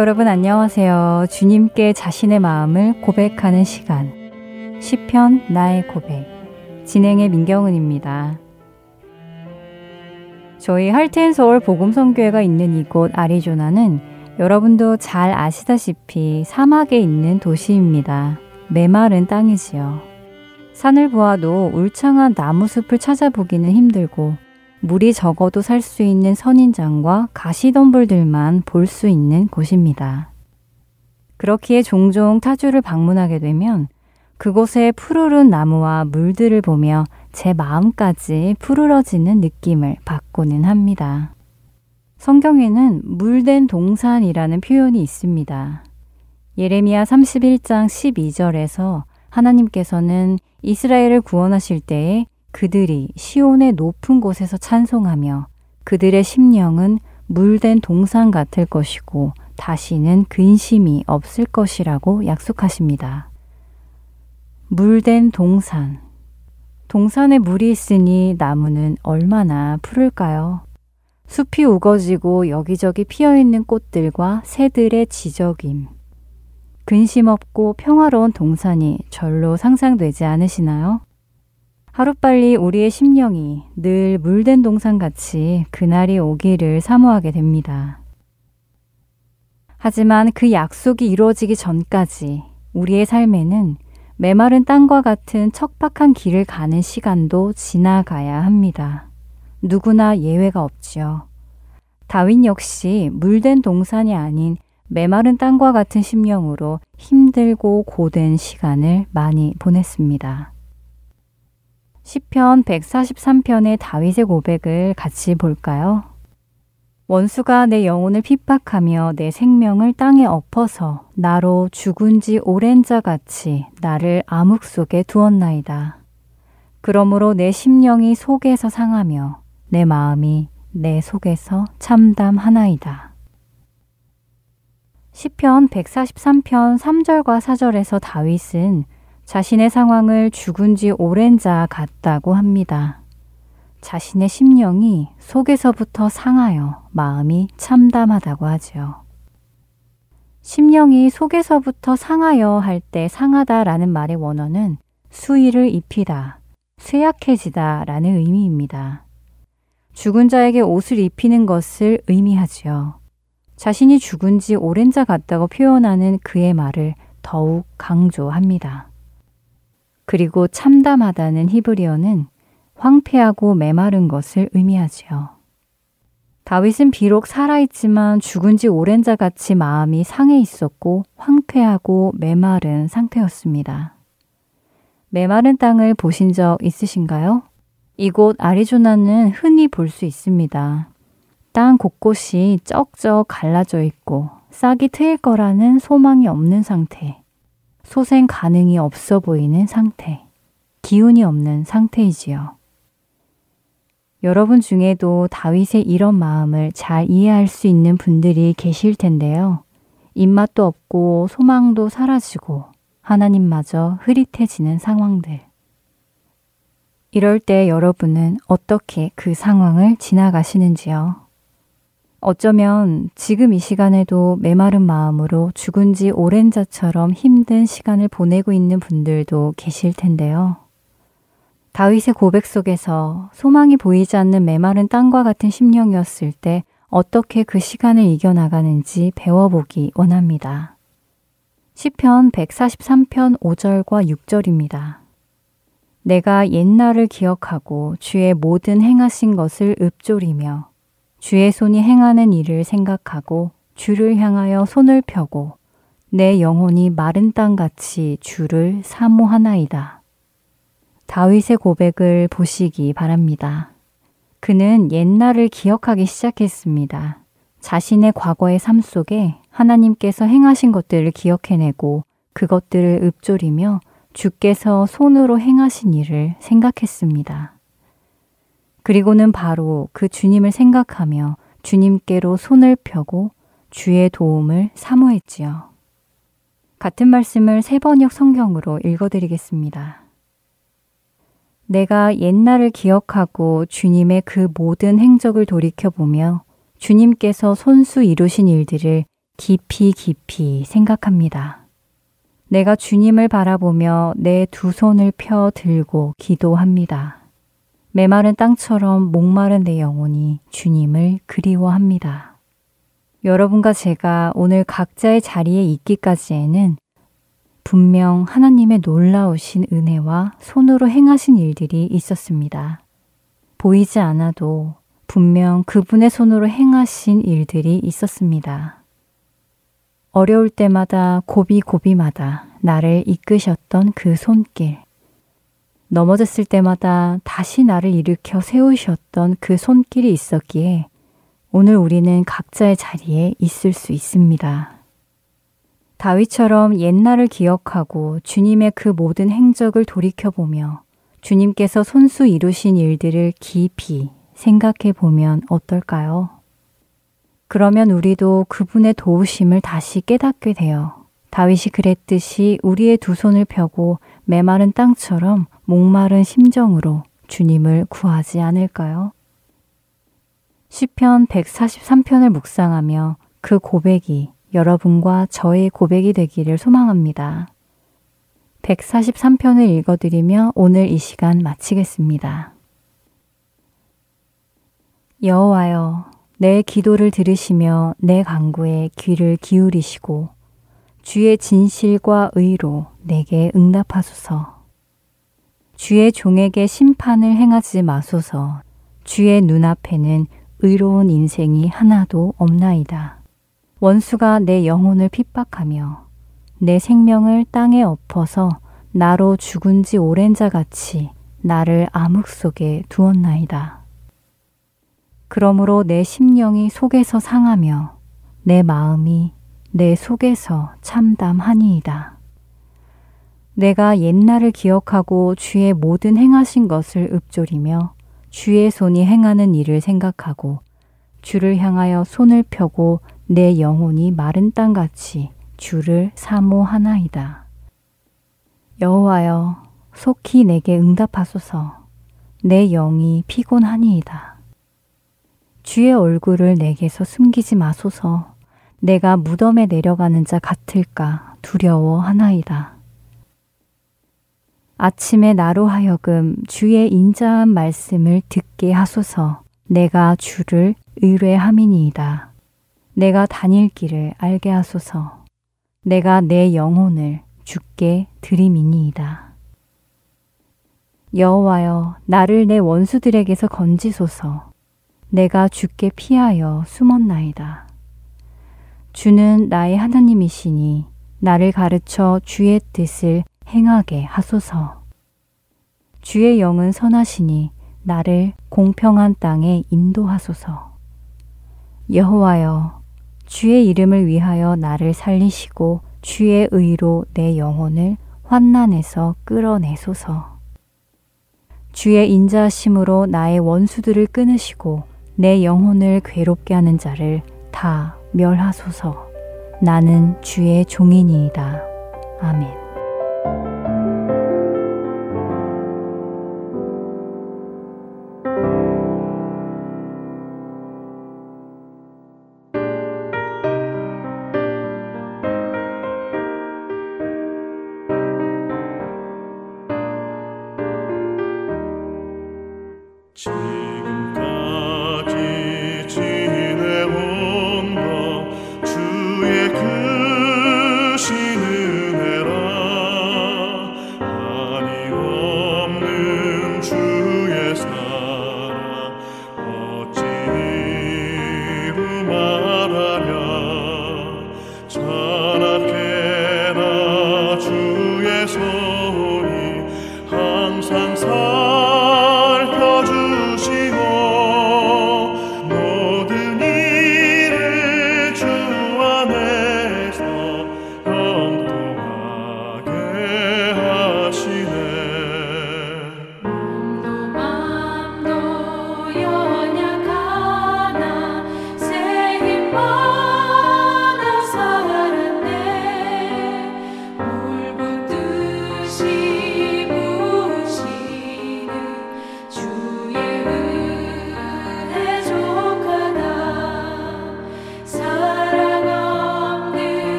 여러분 안녕하세요. 주님께 자신의 마음을 고백하는 시간. 시편 나의 고백. 진행의 민경은입니다. 저희 할텐 서울 복음 선교회가 있는 이곳 아리조나는 여러분도 잘 아시다시피 사막에 있는 도시입니다. 메마른 땅이지요. 산을 보아도 울창한 나무 숲을 찾아보기는 힘들고 물이 적어도 살 수 있는 선인장과 가시덤불들만 볼 수 있는 곳입니다. 그렇기에 종종 타주를 방문하게 되면 그곳의 푸르른 나무와 물들을 보며 제 마음까지 푸르러지는 느낌을 받고는 합니다. 성경에는 물된 동산이라는 표현이 있습니다. 예레미야 31장 12절에서 하나님께서는 이스라엘을 구원하실 때에 그들이 시온의 높은 곳에서 찬송하며 그들의 심령은 물된 동산 같을 것이고 다시는 근심이 없을 것이라고 약속하십니다. 물된 동산. 동산에 물이 있으니 나무는 얼마나 푸를까요? 숲이 우거지고 여기저기 피어 있는 꽃들과 새들의 지적임. 근심 없고 평화로운 동산이 절로 상상되지 않으시나요? 하루빨리 우리의 심령이 늘 물된 동산같이 그날이 오기를 사모하게 됩니다. 하지만 그 약속이 이루어지기 전까지 우리의 삶에는 메마른 땅과 같은 척박한 길을 가는 시간도 지나가야 합니다. 누구나 예외가 없지요. 다윈 역시 물된 동산이 아닌 메마른 땅과 같은 심령으로 힘들고 고된 시간을 많이 보냈습니다. 시편 143편의 다윗의 고백을 같이 볼까요? 원수가 내 영혼을 핍박하며 내 생명을 땅에 엎어서 나로 죽은 지 오랜 자 같이 나를 암흑 속에 두었나이다. 그러므로 내 심령이 속에서 상하며 내 마음이 내 속에서 참담하나이다. 시편 143편 3절과 4절에서 다윗은 자신의 상황을 죽은 지 오랜 자 같다고 합니다. 자신의 심령이 속에서부터 상하여 마음이 참담하다고 하지요. 심령이 속에서부터 상하여 할 때 상하다라는 말의 원어는 수위를 입히다, 쇠약해지다 라는 의미입니다. 죽은 자에게 옷을 입히는 것을 의미하지요. 자신이 죽은 지 오랜 자 같다고 표현하는 그의 말을 더욱 강조합니다. 그리고 참담하다는 히브리어는 황폐하고 메마른 것을 의미하지요. 다윗은 비록 살아있지만 죽은 지 오랜 자 같이 마음이 상해 있었고 황폐하고 메마른 상태였습니다. 메마른 땅을 보신 적 있으신가요? 이곳 아리조나는 흔히 볼 수 있습니다. 땅 곳곳이 쩍쩍 갈라져 있고 싹이 트일 거라는 소망이 없는 상태. 소생 가능이 없어 보이는 상태, 기운이 없는 상태이지요. 여러분 중에도 다윗의 이런 마음을 잘 이해할 수 있는 분들이 계실 텐데요. 입맛도 없고 소망도 사라지고 하나님마저 흐릿해지는 상황들. 이럴 때 여러분은 어떻게 그 상황을 지나가시는지요? 어쩌면 지금 이 시간에도 메마른 마음으로 죽은 지 오랜 자처럼 힘든 시간을 보내고 있는 분들도 계실 텐데요. 다윗의 고백 속에서 소망이 보이지 않는 메마른 땅과 같은 심령이었을 때 어떻게 그 시간을 이겨나가는지 배워보기 원합니다. 시편 143편 5절과 6절입니다. 내가 옛날을 기억하고 주의 모든 행하신 것을 읊조리며 주의 손이 행하는 일을 생각하고 주를 향하여 손을 펴고 내 영혼이 마른 땅같이 주를 사모하나이다. 다윗의 고백을 보시기 바랍니다. 그는 옛날을 기억하기 시작했습니다. 자신의 과거의 삶 속에 하나님께서 행하신 것들을 기억해내고 그것들을 읊조리며 주께서 손으로 행하신 일을 생각했습니다. 그리고는 바로 그 주님을 생각하며 주님께로 손을 펴고 주의 도움을 사모했지요. 같은 말씀을 세 번역 성경으로 읽어드리겠습니다. 내가 옛날을 기억하고 주님의 그 모든 행적을 돌이켜보며 주님께서 손수 이루신 일들을 깊이 깊이 생각합니다. 내가 주님을 바라보며 내 두 손을 펴 들고 기도합니다. 메마른 땅처럼 목마른 내 영혼이 주님을 그리워합니다. 여러분과 제가 오늘 각자의 자리에 있기까지에는 분명 하나님의 놀라우신 은혜와 손으로 행하신 일들이 있었습니다. 보이지 않아도 분명 그분의 손으로 행하신 일들이 있었습니다. 어려울 때마다 고비고비마다 나를 이끄셨던 그 손길. 넘어졌을 때마다 다시 나를 일으켜 세우셨던 그 손길이 있었기에 오늘 우리는 각자의 자리에 있을 수 있습니다. 다윗처럼 옛날을 기억하고 주님의 그 모든 행적을 돌이켜보며 주님께서 손수 이루신 일들을 깊이 생각해 보면 어떨까요? 그러면 우리도 그분의 도우심을 다시 깨닫게 되어 다윗이 그랬듯이 우리의 두 손을 펴고 메마른 땅처럼 목마른 심정으로 주님을 구하지 않을까요? 시편 143편을 묵상하며 그 고백이 여러분과 저의 고백이 되기를 소망합니다. 143편을 읽어드리며 오늘 이 시간 마치겠습니다. 여호와여, 내 기도를 들으시며 내 강구에 귀를 기울이시고 주의 진실과 의로 내게 응답하소서. 주의 종에게 심판을 행하지 마소서. 주의 눈앞에는 의로운 인생이 하나도 없나이다. 원수가 내 영혼을 핍박하며 내 생명을 땅에 엎어서 나로 죽은 지 오랜 자 같이 나를 암흑 속에 두었나이다. 그러므로 내 심령이 속에서 상하며 내 마음이 내 속에서 참담하니이다. 내가 옛날을 기억하고 주의 모든 행하신 것을 읊조리며 주의 손이 행하는 일을 생각하고 주를 향하여 손을 펴고 내 영혼이 마른 땅같이 주를 사모하나이다. 여호와여 속히 내게 응답하소서 내 영이 피곤하니이다. 주의 얼굴을 내게서 숨기지 마소서. 내가 무덤에 내려가는 자 같을까 두려워하나이다. 아침에 나로 하여금 주의 인자한 말씀을 듣게 하소서. 내가 주를 의뢰함이니이다. 내가 다닐 길을 알게 하소서. 내가 내 영혼을 주께 드림이니이다. 여호와여, 나를 내 원수들에게서 건지소서. 내가 주께 피하여 숨었나이다. 주는 나의 하나님이시니 나를 가르쳐 주의 뜻을 행하게 하소서. 주의 영은 선하시니 나를 공평한 땅에 인도하소서. 여호와여, 주의 이름을 위하여 나를 살리시고 주의 의로 내 영혼을 환난에서 끌어내소서. 주의 인자심으로 나의 원수들을 끊으시고 내 영혼을 괴롭게 하는 자를 다 멸하소서. 나는 주의 종이니이다. 아멘.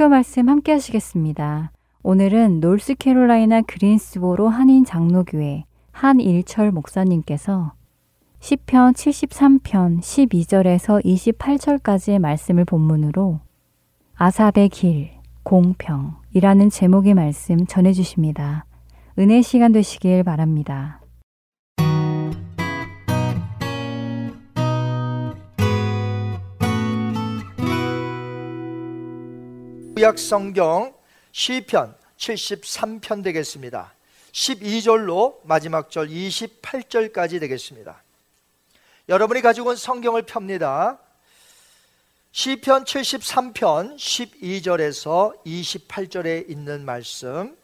설교 말씀 함께 하시겠습니다. 오늘은 노스캐롤라이나 그린스보로 한인 장로교회 한일철 목사님께서 시편 73편 12절에서 28절까지의 말씀을 본문으로 아삽의 길, 공평이라는 제목의 말씀 전해 주십니다. 은혜 시간 되시길 바랍니다. 구약 성경 시편 73편 되겠습니다. 12절로 마지막 절 28절까지 되겠습니다. 여러분이 가지고 온 성경을 펴니다. 시편 73편 12절에서 28절에 있는 말씀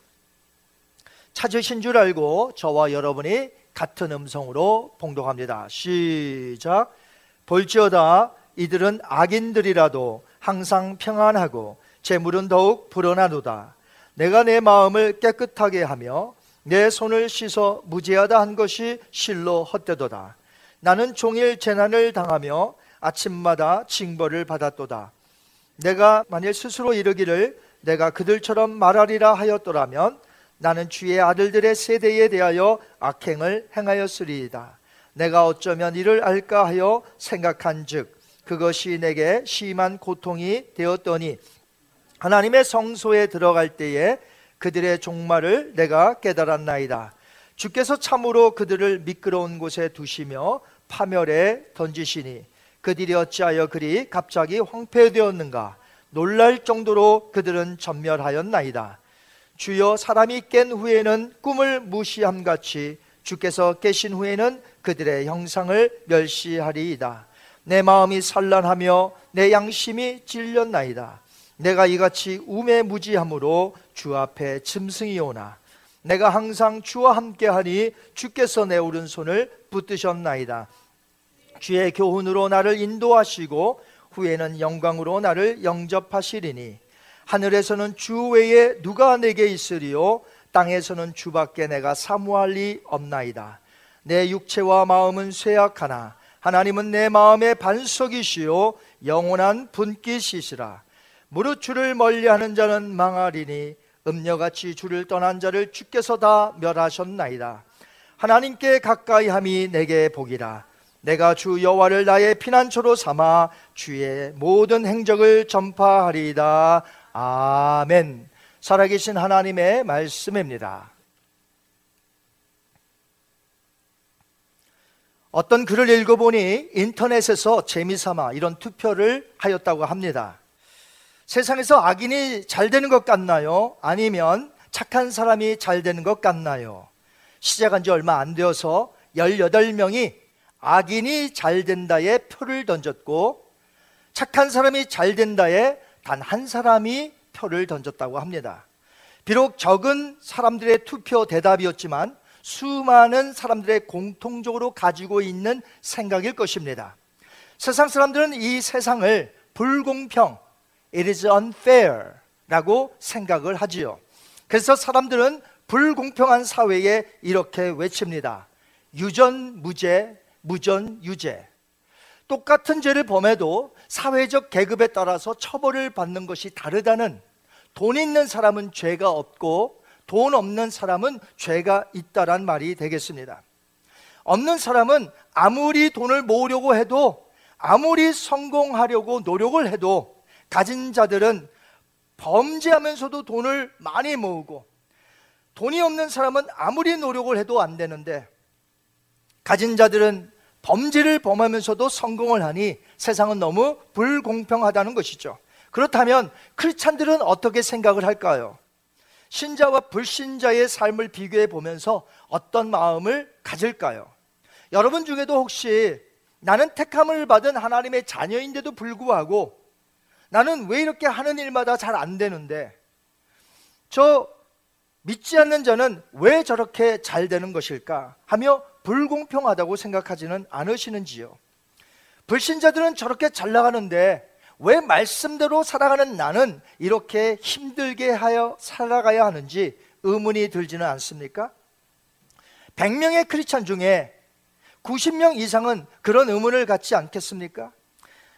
찾으신 줄 알고 저와 여러분이 같은 음성으로 봉독합니다. 시작. 볼지어다 이들은 악인들이라도 항상 평안하고 재물은 더욱 불어나도다. 내가 내 마음을 깨끗하게 하며 내 손을 씻어 무죄하다 한 것이 실로 헛되도다. 나는 종일 재난을 당하며 아침마다 징벌을 받았도다. 내가 만일 스스로 이르기를 내가 그들처럼 말하리라 하였더라면 나는 주의 아들들의 세대에 대하여 악행을 행하였으리이다. 내가 어쩌면 이를 알까 하여 생각한즉 그것이 내게 심한 고통이 되었더니 하나님의 성소에 들어갈 때에 그들의 종말을 내가 깨달았나이다. 주께서 참으로 그들을 미끄러운 곳에 두시며 파멸에 던지시니 그들이 어찌하여 그리 갑자기 황폐되었는가 놀랄 정도로 그들은 전멸하였나이다. 주여 사람이 깬 후에는 꿈을 무시함 같이 주께서 깨신 후에는 그들의 형상을 멸시하리이다. 내 마음이 산란하며 내 양심이 찔렸나이다. 내가 이같이 우매무지함으로 주 앞에 짐승이 오나 내가 항상 주와 함께하니 주께서 내 오른손을 붙드셨나이다. 주의 교훈으로 나를 인도하시고 후에는 영광으로 나를 영접하시리니 하늘에서는 주 외에 누가 내게 있으리요? 땅에서는 주밖에 내가 사모할 리 없나이다. 내 육체와 마음은 쇠약하나 하나님은 내 마음의 반석이시요 영원한 분깃이시라 무릇 주를 멀리하는 자는 망하리니 음녀같이 주를 떠난 자를 주께서 다 멸하셨나이다. 하나님께 가까이함이 내게 복이라. 내가 주 여호와를 나의 피난처로 삼아 주의 모든 행적을 전파하리이다. 아멘. 살아계신 하나님의 말씀입니다. 어떤 글을 읽어보니 인터넷에서 재미삼아 이런 투표를 하였다고 합니다. 세상에서 악인이 잘 되는 것 같나요? 아니면 착한 사람이 잘 되는 것 같나요? 시작한 지 얼마 안 되어서 18명이 악인이 잘 된다에 표를 던졌고 착한 사람이 잘 된다에 단 한 사람이 표를 던졌다고 합니다. 비록 적은 사람들의 투표 대답이었지만 수많은 사람들의 공통적으로 가지고 있는 생각일 것입니다. 세상 사람들은 이 세상을 불공평, it is unfair 라고 생각을 하지요. 그래서 사람들은 불공평한 사회에 이렇게 외칩니다. 유전 무죄, 무전 유죄. 똑같은 죄를 범해도 사회적 계급에 따라서 처벌을 받는 것이 다르다는 돈 있는 사람은 죄가 없고 돈 없는 사람은 죄가 있다란 말이 되겠습니다. 없는 사람은 아무리 돈을 모으려고 해도 아무리 성공하려고 노력을 해도 가진 자들은 범죄하면서도 돈을 많이 모으고 돈이 없는 사람은 아무리 노력을 해도 안 되는데 가진 자들은 범죄를 범하면서도 성공을 하니 세상은 너무 불공평하다는 것이죠. 그렇다면 크리스찬들은 어떻게 생각을 할까요? 신자와 불신자의 삶을 비교해 보면서 어떤 마음을 가질까요? 여러분 중에도 혹시 나는 택함을 받은 하나님의 자녀인데도 불구하고 나는 왜 이렇게 하는 일마다 잘 안 되는데 저 믿지 않는 자는 왜 저렇게 잘 되는 것일까 하며 불공평하다고 생각하지는 않으시는지요. 불신자들은 저렇게 잘 나가는데 왜 말씀대로 살아가는 나는 이렇게 힘들게 하여 살아가야 하는지 의문이 들지는 않습니까? 100명의 크리스찬 중에 90명 이상은 그런 의문을 갖지 않겠습니까?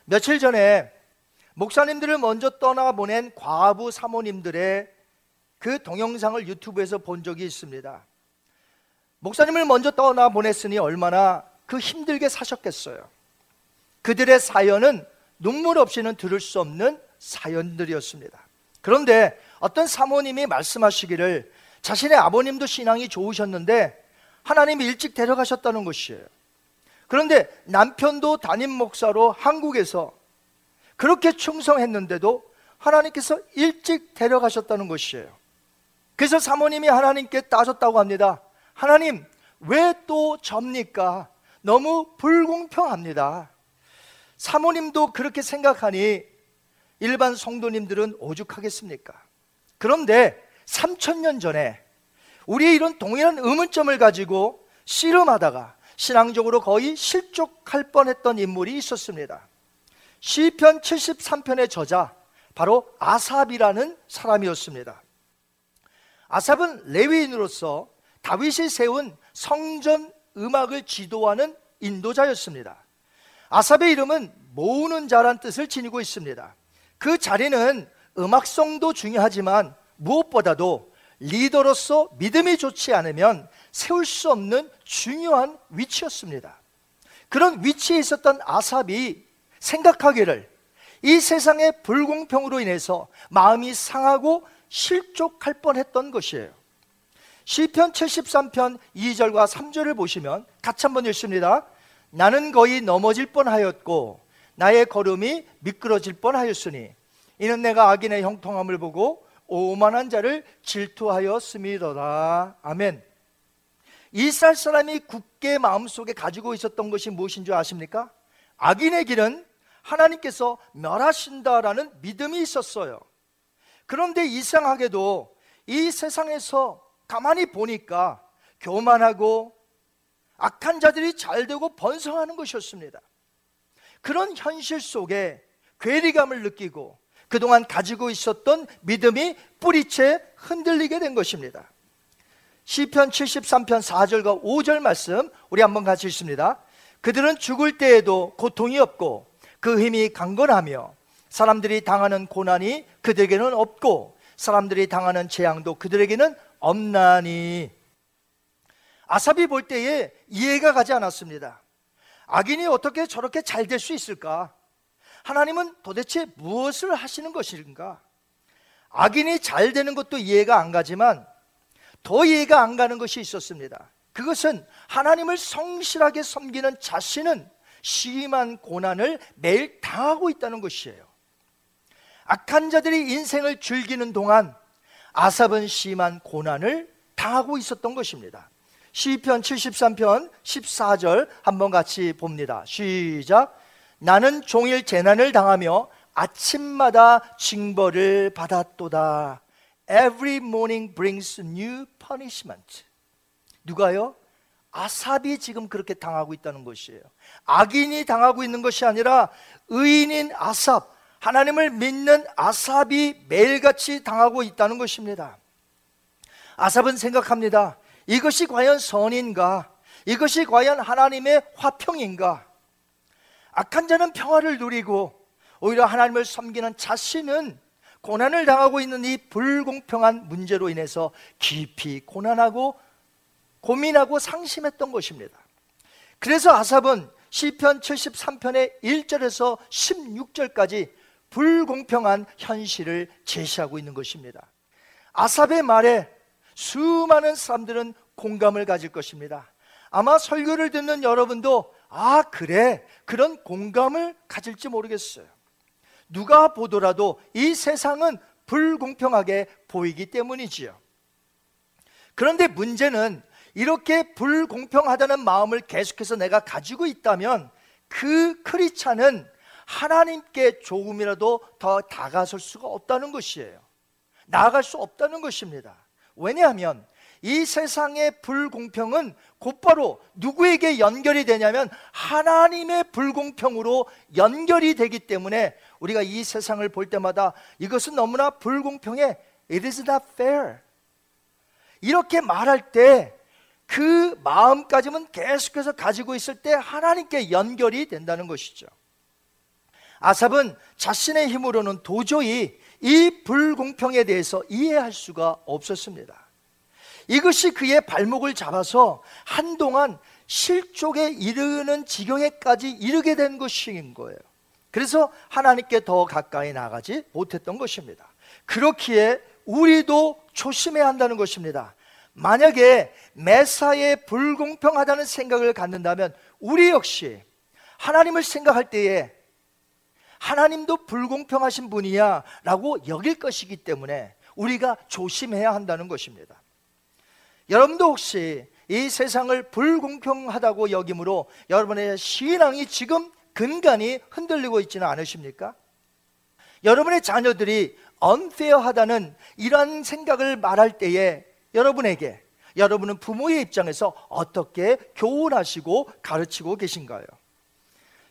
며칠 전에 목사님들을 먼저 떠나보낸 과부 사모님들의 그 동영상을 유튜브에서 본 적이 있습니다. 목사님을 먼저 떠나보냈으니 얼마나 그 힘들게 사셨겠어요. 그들의 사연은 눈물 없이는 들을 수 없는 사연들이었습니다. 그런데 어떤 사모님이 말씀하시기를 자신의 아버님도 신앙이 좋으셨는데 하나님이 일찍 데려가셨다는 것이에요. 그런데 남편도 담임 목사로 한국에서 그렇게 충성했는데도 하나님께서 일찍 데려가셨다는 것이에요. 그래서 사모님이 하나님께 따졌다고 합니다. 하나님, 왜 또 접니까? 너무 불공평합니다. 사모님도 그렇게 생각하니 일반 성도님들은 오죽하겠습니까? 그런데 3천년 전에 우리의 이런 동일한 의문점을 가지고 씨름하다가 신앙적으로 거의 실족할 뻔했던 인물이 있었습니다. 시편 73편의 저자 바로 아삽이라는 사람이었습니다. 아삽은 레위인으로서 다윗이 세운 성전 음악을 지도하는 인도자였습니다. 아삽의 이름은 모으는 자란 뜻을 지니고 있습니다. 그 자리는 음악성도 중요하지만 무엇보다도 리더로서 믿음이 좋지 않으면 세울 수 없는 중요한 위치였습니다. 그런 위치에 있었던 아삽이 생각하기를 이 세상의 불공평으로 인해서 마음이 상하고 실족할 뻔했던 것이에요. 시편 73편 2절과 3절을 보시면 같이 한번 읽습니다. 나는 거의 넘어질 뻔하였고 나의 걸음이 미끄러질 뻔하였으니 이는 내가 악인의 형통함을 보고 오만한 자를 질투하였음이로다. 아멘. 이스라엘 사람이 굳게 마음속에 가지고 있었던 것이 무엇인 줄 아십니까? 악인의 길은 하나님께서 멸하신다라는 믿음이 있었어요. 그런데 이상하게도 이 세상에서 가만히 보니까 교만하고 악한 자들이 잘 되고 번성하는 것이었습니다. 그런 현실 속에 괴리감을 느끼고 그동안 가지고 있었던 믿음이 뿌리채 흔들리게 된 것입니다. 시편 73편 4절과 5절 말씀 우리 한번 같이 읽습니다. 그들은 죽을 때에도 고통이 없고 그 힘이 강건하며 사람들이 당하는 고난이 그들에게는 없고 사람들이 당하는 재앙도 그들에게는 없나니 아삽이 볼 때에 이해가 가지 않았습니다. 악인이 어떻게 저렇게 잘 될 수 있을까? 하나님은 도대체 무엇을 하시는 것인가? 악인이 잘 되는 것도 이해가 안 가지만 더 이해가 안 가는 것이 있었습니다. 그것은 하나님을 성실하게 섬기는 자신은 심한 고난을 매일 당하고 있다는 것이에요. 악한 자들이 인생을 즐기는 동안 아삽은 심한 고난을 당하고 있었던 것입니다. 시편 73편 14절 한번 같이 봅니다. 시작. 나는 종일 재난을 당하며 아침마다 징벌을 받았도다. Every morning brings new punishment. 누가요? 아삽이 지금 그렇게 당하고 있다는 것이에요. 악인이 당하고 있는 것이 아니라 의인인 아삽, 하나님을 믿는 아삽이 매일같이 당하고 있다는 것입니다. 아삽은 생각합니다. 이것이 과연 선인가? 이것이 과연 하나님의 화평인가? 악한 자는 평화를 누리고 오히려 하나님을 섬기는 자신은 고난을 당하고 있는 이 불공평한 문제로 인해서 깊이 고난하고 고민하고 상심했던 것입니다. 그래서 아삽은 시편 73편의 1절에서 16절까지 불공평한 현실을 제시하고 있는 것입니다. 아삽의 말에 수많은 사람들은 공감을 가질 것입니다. 아마 설교를 듣는 여러분도 아, 그래. 그런 공감을 가질지 모르겠어요. 누가 보더라도 이 세상은 불공평하게 보이기 때문이지요. 그런데 문제는 이렇게 불공평하다는 마음을 계속해서 내가 가지고 있다면 그 크리찬은 하나님께 조금이라도 더 다가설 수가 없다는 것이에요. 나아갈 수 없다는 것입니다. 왜냐하면 이 세상의 불공평은 곧바로 누구에게 연결이 되냐면 하나님의 불공평으로 연결이 되기 때문에 우리가 이 세상을 볼 때마다 이것은 너무나 불공평해. It is not fair. 이렇게 말할 때 그 마음까지는 계속해서 가지고 있을 때 하나님께 연결이 된다는 것이죠. 아삽은 자신의 힘으로는 도저히 이 불공평에 대해서 이해할 수가 없었습니다. 이것이 그의 발목을 잡아서 한동안 실족에 이르는 지경에까지 이르게 된 것인 거예요. 그래서 하나님께 더 가까이 나가지 못했던 것입니다. 그렇기에 우리도 조심해야 한다는 것입니다. 만약에 메사에 불공평하다는 생각을 갖는다면 우리 역시 하나님을 생각할 때에 하나님도 불공평하신 분이야 라고 여길 것이기 때문에 우리가 조심해야 한다는 것입니다. 여러분도 혹시 이 세상을 불공평하다고 여김으로 여러분의 신앙이 지금 근간이 흔들리고 있지는 않으십니까? 여러분의 자녀들이 unfair하다는 이러한 생각을 말할 때에 여러분에게 여러분은 부모의 입장에서 어떻게 교훈하시고 가르치고 계신가요?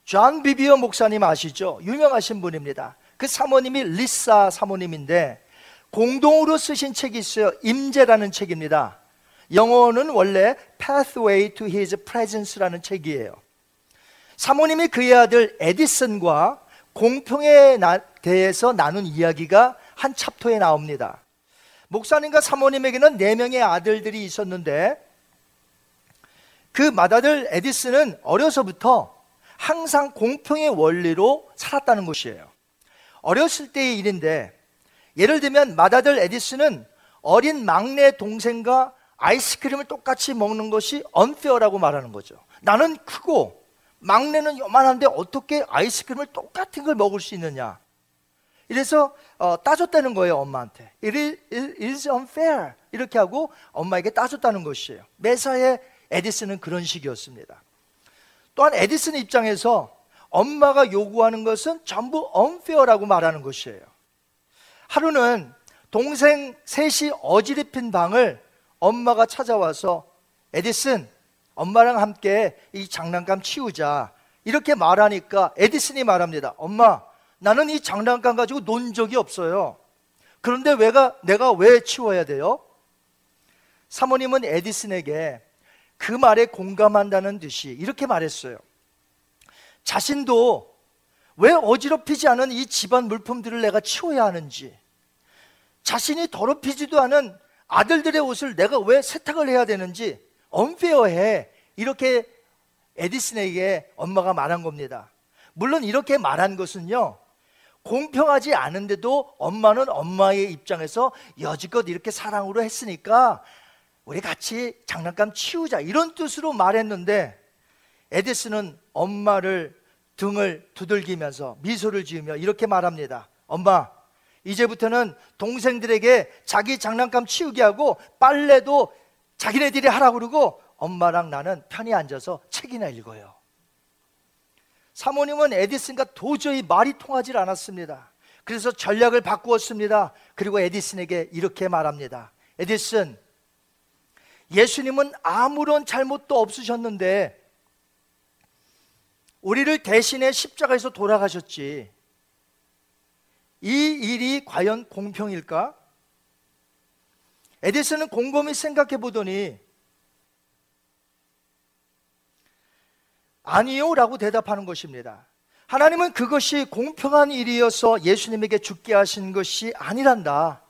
존 비비어 목사님 아시죠? 유명하신 분입니다. 그 사모님이 리사 사모님인데 공동으로 쓰신 책이 있어요. 임재라는 책입니다. 영어는 원래 Pathway to His Presence라는 책이에요. 사모님이 그의 아들 에디슨과 공평에 대해서 나눈 이야기가 한 챕터에 나옵니다. 목사님과 사모님에게는 네 명의 아들들이 있었는데 그 맏아들 에디슨은 어려서부터 항상 공평의 원리로 살았다는 것이에요. 어렸을 때의 일인데 예를 들면 맏아들 에디슨은 어린 막내 동생과 아이스크림을 똑같이 먹는 것이 언페어라고 말하는 거죠. 나는 크고 막내는 요만한데 어떻게 아이스크림을 똑같은 걸 먹을 수 있느냐? 이래서 어, 따졌다는 거예요 엄마한테. It is unfair 이렇게 하고 엄마에게 따졌다는 것이에요. 매사에 에디슨은 그런 식이었습니다. 또한 에디슨 입장에서 엄마가 요구하는 것은 전부 unfair라고 말하는 것이에요. 하루는 동생 셋이 어지럽힌 방을 엄마가 찾아와서 에디슨 엄마랑 함께 이 장난감 치우자 이렇게 말하니까 에디슨이 말합니다. 엄마 나는 이 장난감 가지고 논 적이 없어요. 그런데 왜가 내가 왜 치워야 돼요? 사모님은 에디슨에게 그 말에 공감한다는 듯이 이렇게 말했어요. 자신도 왜 어지럽히지 않은 이 집안 물품들을 내가 치워야 하는지, 자신이 더럽히지도 않은 아들들의 옷을 내가 왜 세탁을 해야 되는지 언페어해. 이렇게 에디슨에게 엄마가 말한 겁니다. 물론 이렇게 말한 것은요, 공평하지 않은데도 엄마는 엄마의 입장에서 여지껏 이렇게 사랑으로 했으니까 우리 같이 장난감 치우자 이런 뜻으로 말했는데 에디슨은 엄마를 등을 두들기면서 미소를 지으며 이렇게 말합니다. 엄마, 이제부터는 동생들에게 자기 장난감 치우게 하고 빨래도 자기네들이 하라고 그러고 엄마랑 나는 편히 앉아서 책이나 읽어요. 사모님은 에디슨과 도저히 말이 통하지 않았습니다. 그래서 전략을 바꾸었습니다. 그리고 에디슨에게 이렇게 말합니다. 에디슨, 예수님은 아무런 잘못도 없으셨는데 우리를 대신해 십자가에서 돌아가셨지. 이 일이 과연 공평일까? 에디슨은 곰곰이 생각해 보더니 아니요 라고 대답하는 것입니다. 하나님은 그것이 공평한 일이어서 예수님에게 죽게 하신 것이 아니란다.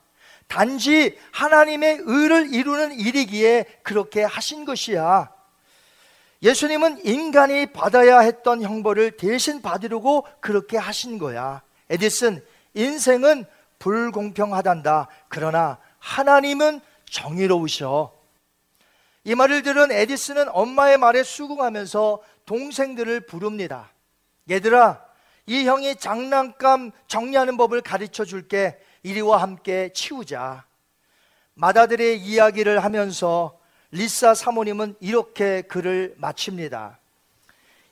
단지 하나님의 의를 이루는 일이기에 그렇게 하신 것이야. 예수님은 인간이 받아야 했던 형벌을 대신 받으려고 그렇게 하신 거야. 에디슨, 인생은 불공평하단다. 그러나 하나님은 정의로우셔. 이 말을 들은 에디슨은 엄마의 말에 수긍하면서 동생들을 부릅니다. 얘들아, 이 형이 장난감 정리하는 법을 가르쳐 줄게. 이리와 함께 치우자. 마다들의 이야기를 하면서 리사 사모님은 이렇게 글을 마칩니다.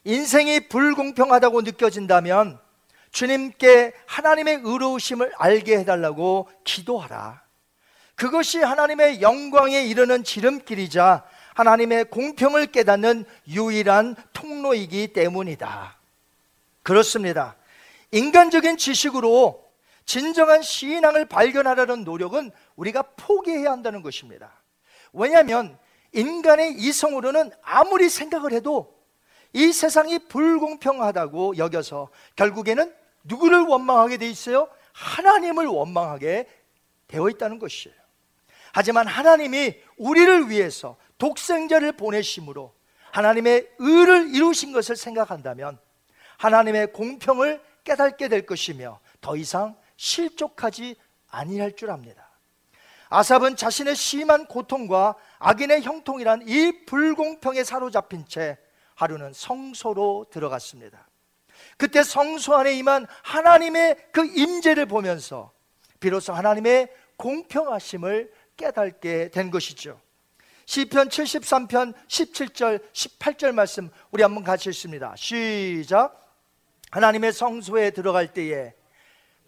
인생이 불공평하다고 느껴진다면 주님께 하나님의 의로우심을 알게 해달라고 기도하라. 그것이 하나님의 영광에 이르는 지름길이자 하나님의 공평을 깨닫는 유일한 통로이기 때문이다. 그렇습니다. 인간적인 지식으로 진정한 신앙을 발견하려는 노력은 우리가 포기해야 한다는 것입니다. 왜냐하면 인간의 이성으로는 아무리 생각을 해도 이 세상이 불공평하다고 여겨서 결국에는 누구를 원망하게 돼 있어요? 하나님을 원망하게 되어 있다는 것이에요. 하지만 하나님이 우리를 위해서 독생자를 보내심으로 하나님의 의를 이루신 것을 생각한다면 하나님의 공평을 깨닫게 될 것이며 더 이상 실족하지 아니할 줄 압니다. 아삽은 자신의 심한 고통과 악인의 형통이란 이 불공평에 사로잡힌 채 하루는 성소로 들어갔습니다. 그때 성소 안에 임한 하나님의 그 임재를 보면서 비로소 하나님의 공평하심을 깨닫게 된 것이죠. 시편 73편 17절 18절 말씀 우리 한번 같이 읽습니다. 시작. 하나님의 성소에 들어갈 때에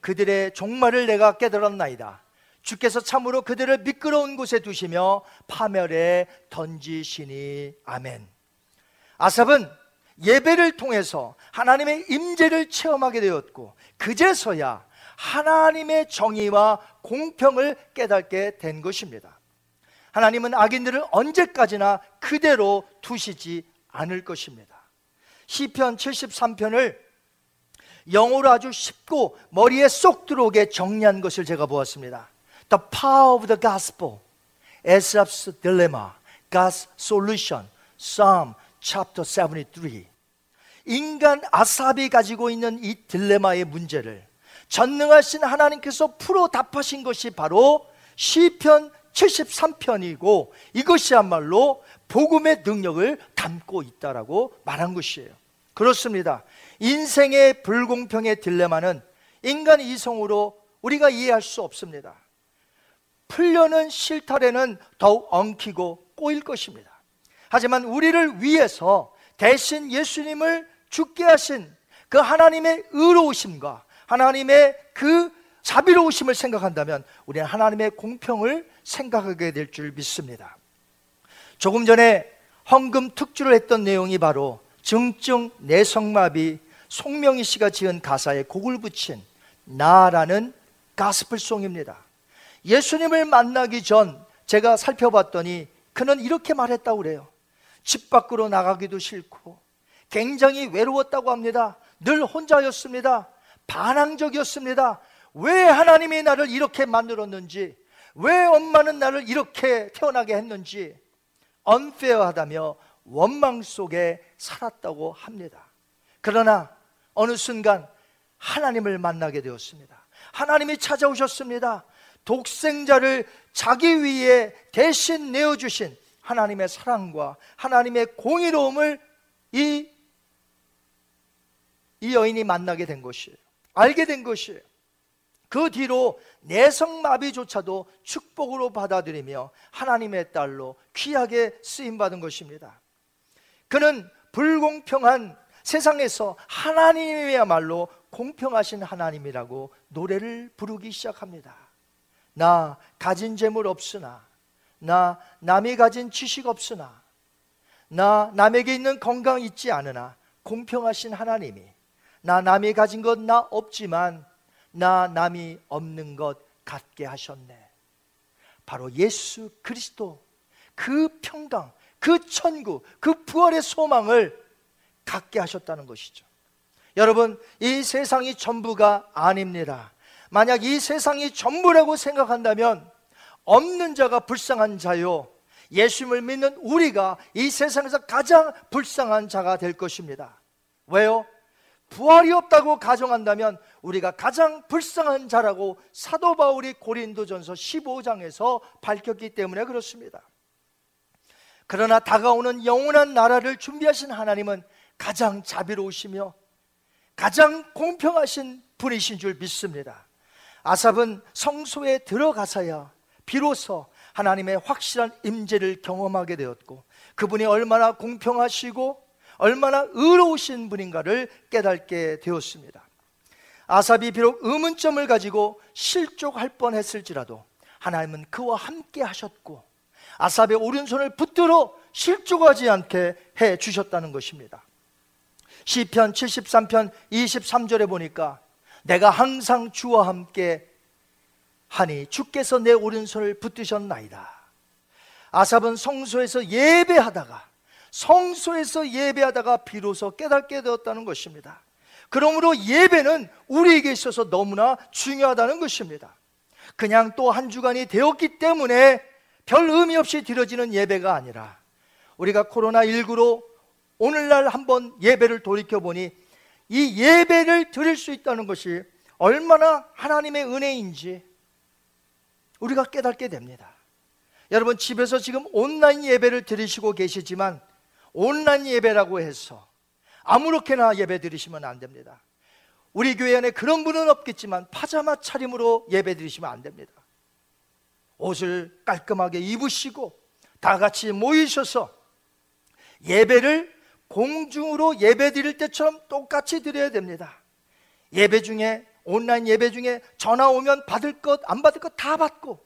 그들의 종말을 내가 깨달았나이다. 주께서 참으로 그들을 미끄러운 곳에 두시며 파멸에 던지시니 아멘. 아삽은 예배를 통해서 하나님의 임재를 체험하게 되었고 그제서야 하나님의 정의와 공평을 깨닫게 된 것입니다. 하나님은 악인들을 언제까지나 그대로 두시지 않을 것입니다. 시편 73편을 영어로 아주 쉽고 머리에 쏙 들어오게 정리한 것을 제가 보았습니다. The power of the gospel, Asaph's dilemma, God's solution, Psalm chapter 73. 인간 아삽이 가지고 있는 이 딜레마의 문제를 전능하신 하나님께서 풀어 답하신 것이 바로 시편 73편이고 이것이야말로 복음의 능력을 담고 있다라고 말한 것이에요. 그렇습니다. 인생의 불공평의 딜레마는 인간 이성으로 우리가 이해할 수 없습니다. 풀려는 실타래는 더욱 엉키고 꼬일 것입니다. 하지만 우리를 위해서 대신 예수님을 죽게 하신 그 하나님의 의로우심과 하나님의 그 자비로우심을 생각한다면 우리는 하나님의 공평을 생각하게 될 줄 믿습니다. 조금 전에 헌금 특주를 했던 내용이 바로 증증 내성마비 송명희 씨가 지은 가사에 곡을 붙인 나라는 가스플송입니다. 예수님을 만나기 전 제가 살펴봤더니 그는 이렇게 말했다고 그래요. 집 밖으로 나가기도 싫고 굉장히 외로웠다고 합니다. 늘 혼자였습니다. 반항적이었습니다. 왜 하나님이 나를 이렇게 만들었는지, 왜 엄마는 나를 이렇게 태어나게 했는지, 언페어하다며 원망 속에 살았다고 합니다. 그러나 어느 순간 하나님을 만나게 되었습니다. 하나님이 찾아오셨습니다. 독생자를 자기 위에 대신 내어주신 하나님의 사랑과 하나님의 공의로움을 이, 이 여인이 만나게 된 것이에요. 알게 된 것이에요. 그 뒤로 내성마비조차도 축복으로 받아들이며 하나님의 딸로 귀하게 쓰임받은 것입니다. 그는 불공평한 세상에서 하나님이야말로 공평하신 하나님이라고 노래를 부르기 시작합니다. 나 가진 재물 없으나, 나 남이 가진 지식 없으나, 나 남에게 있는 건강 있지 않으나 공평하신 하나님이 나 남이 가진 것 나 없지만 나 남이 없는 것 갖게 하셨네. 바로 예수 그리스도 그 평강, 그 천국, 그 부활의 소망을 갖게 하셨다는 것이죠. 여러분, 이 세상이 전부가 아닙니다. 만약 이 세상이 전부라고 생각한다면 없는 자가 불쌍한 자요. 예수님을 믿는 우리가 이 세상에서 가장 불쌍한 자가 될 것입니다. 왜요? 부활이 없다고 가정한다면 우리가 가장 불쌍한 자라고 사도 바울이 고린도전서 15장에서 밝혔기 때문에 그렇습니다. 그러나 다가오는 영원한 나라를 준비하신 하나님은 가장 자비로우시며 가장 공평하신 분이신 줄 믿습니다. 아삽은 성소에 들어가서야 비로소 하나님의 확실한 임재를 경험하게 되었고 그분이 얼마나 공평하시고 얼마나 의로우신 분인가를 깨닫게 되었습니다. 아삽이 비록 의문점을 가지고 실족할 뻔했을지라도 하나님은 그와 함께 하셨고 아삽의 오른손을 붙들어 실족하지 않게 해 주셨다는 것입니다. 시편 73편 23절에 보니까 내가 항상 주와 함께 하니 주께서 내 오른손을 붙드셨나이다. 아삽은 성소에서 예배하다가 성소에서 예배하다가 비로소 깨닫게 되었다는 것입니다. 그러므로 예배는 우리에게 있어서 너무나 중요하다는 것입니다. 그냥 또 한 주간이 되었기 때문에 별 의미 없이 드려지는 예배가 아니라 우리가 코로나19로 오늘날 한번 예배를 돌이켜보니 이 예배를 드릴 수 있다는 것이 얼마나 하나님의 은혜인지 우리가 깨닫게 됩니다. 여러분 집에서 지금 온라인 예배를 드리시고 계시지만 온라인 예배라고 해서 아무렇게나 예배 드리시면 안 됩니다. 우리 교회 안에 그런 분은 없겠지만 파자마 차림으로 예배 드리시면 안 됩니다. 옷을 깔끔하게 입으시고 다 같이 모이셔서 예배를 공중으로 예배 드릴 때처럼 똑같이 드려야 됩니다. 예배 중에 온라인 예배 중에 전화 오면 받을 것 안 받을 것 다 받고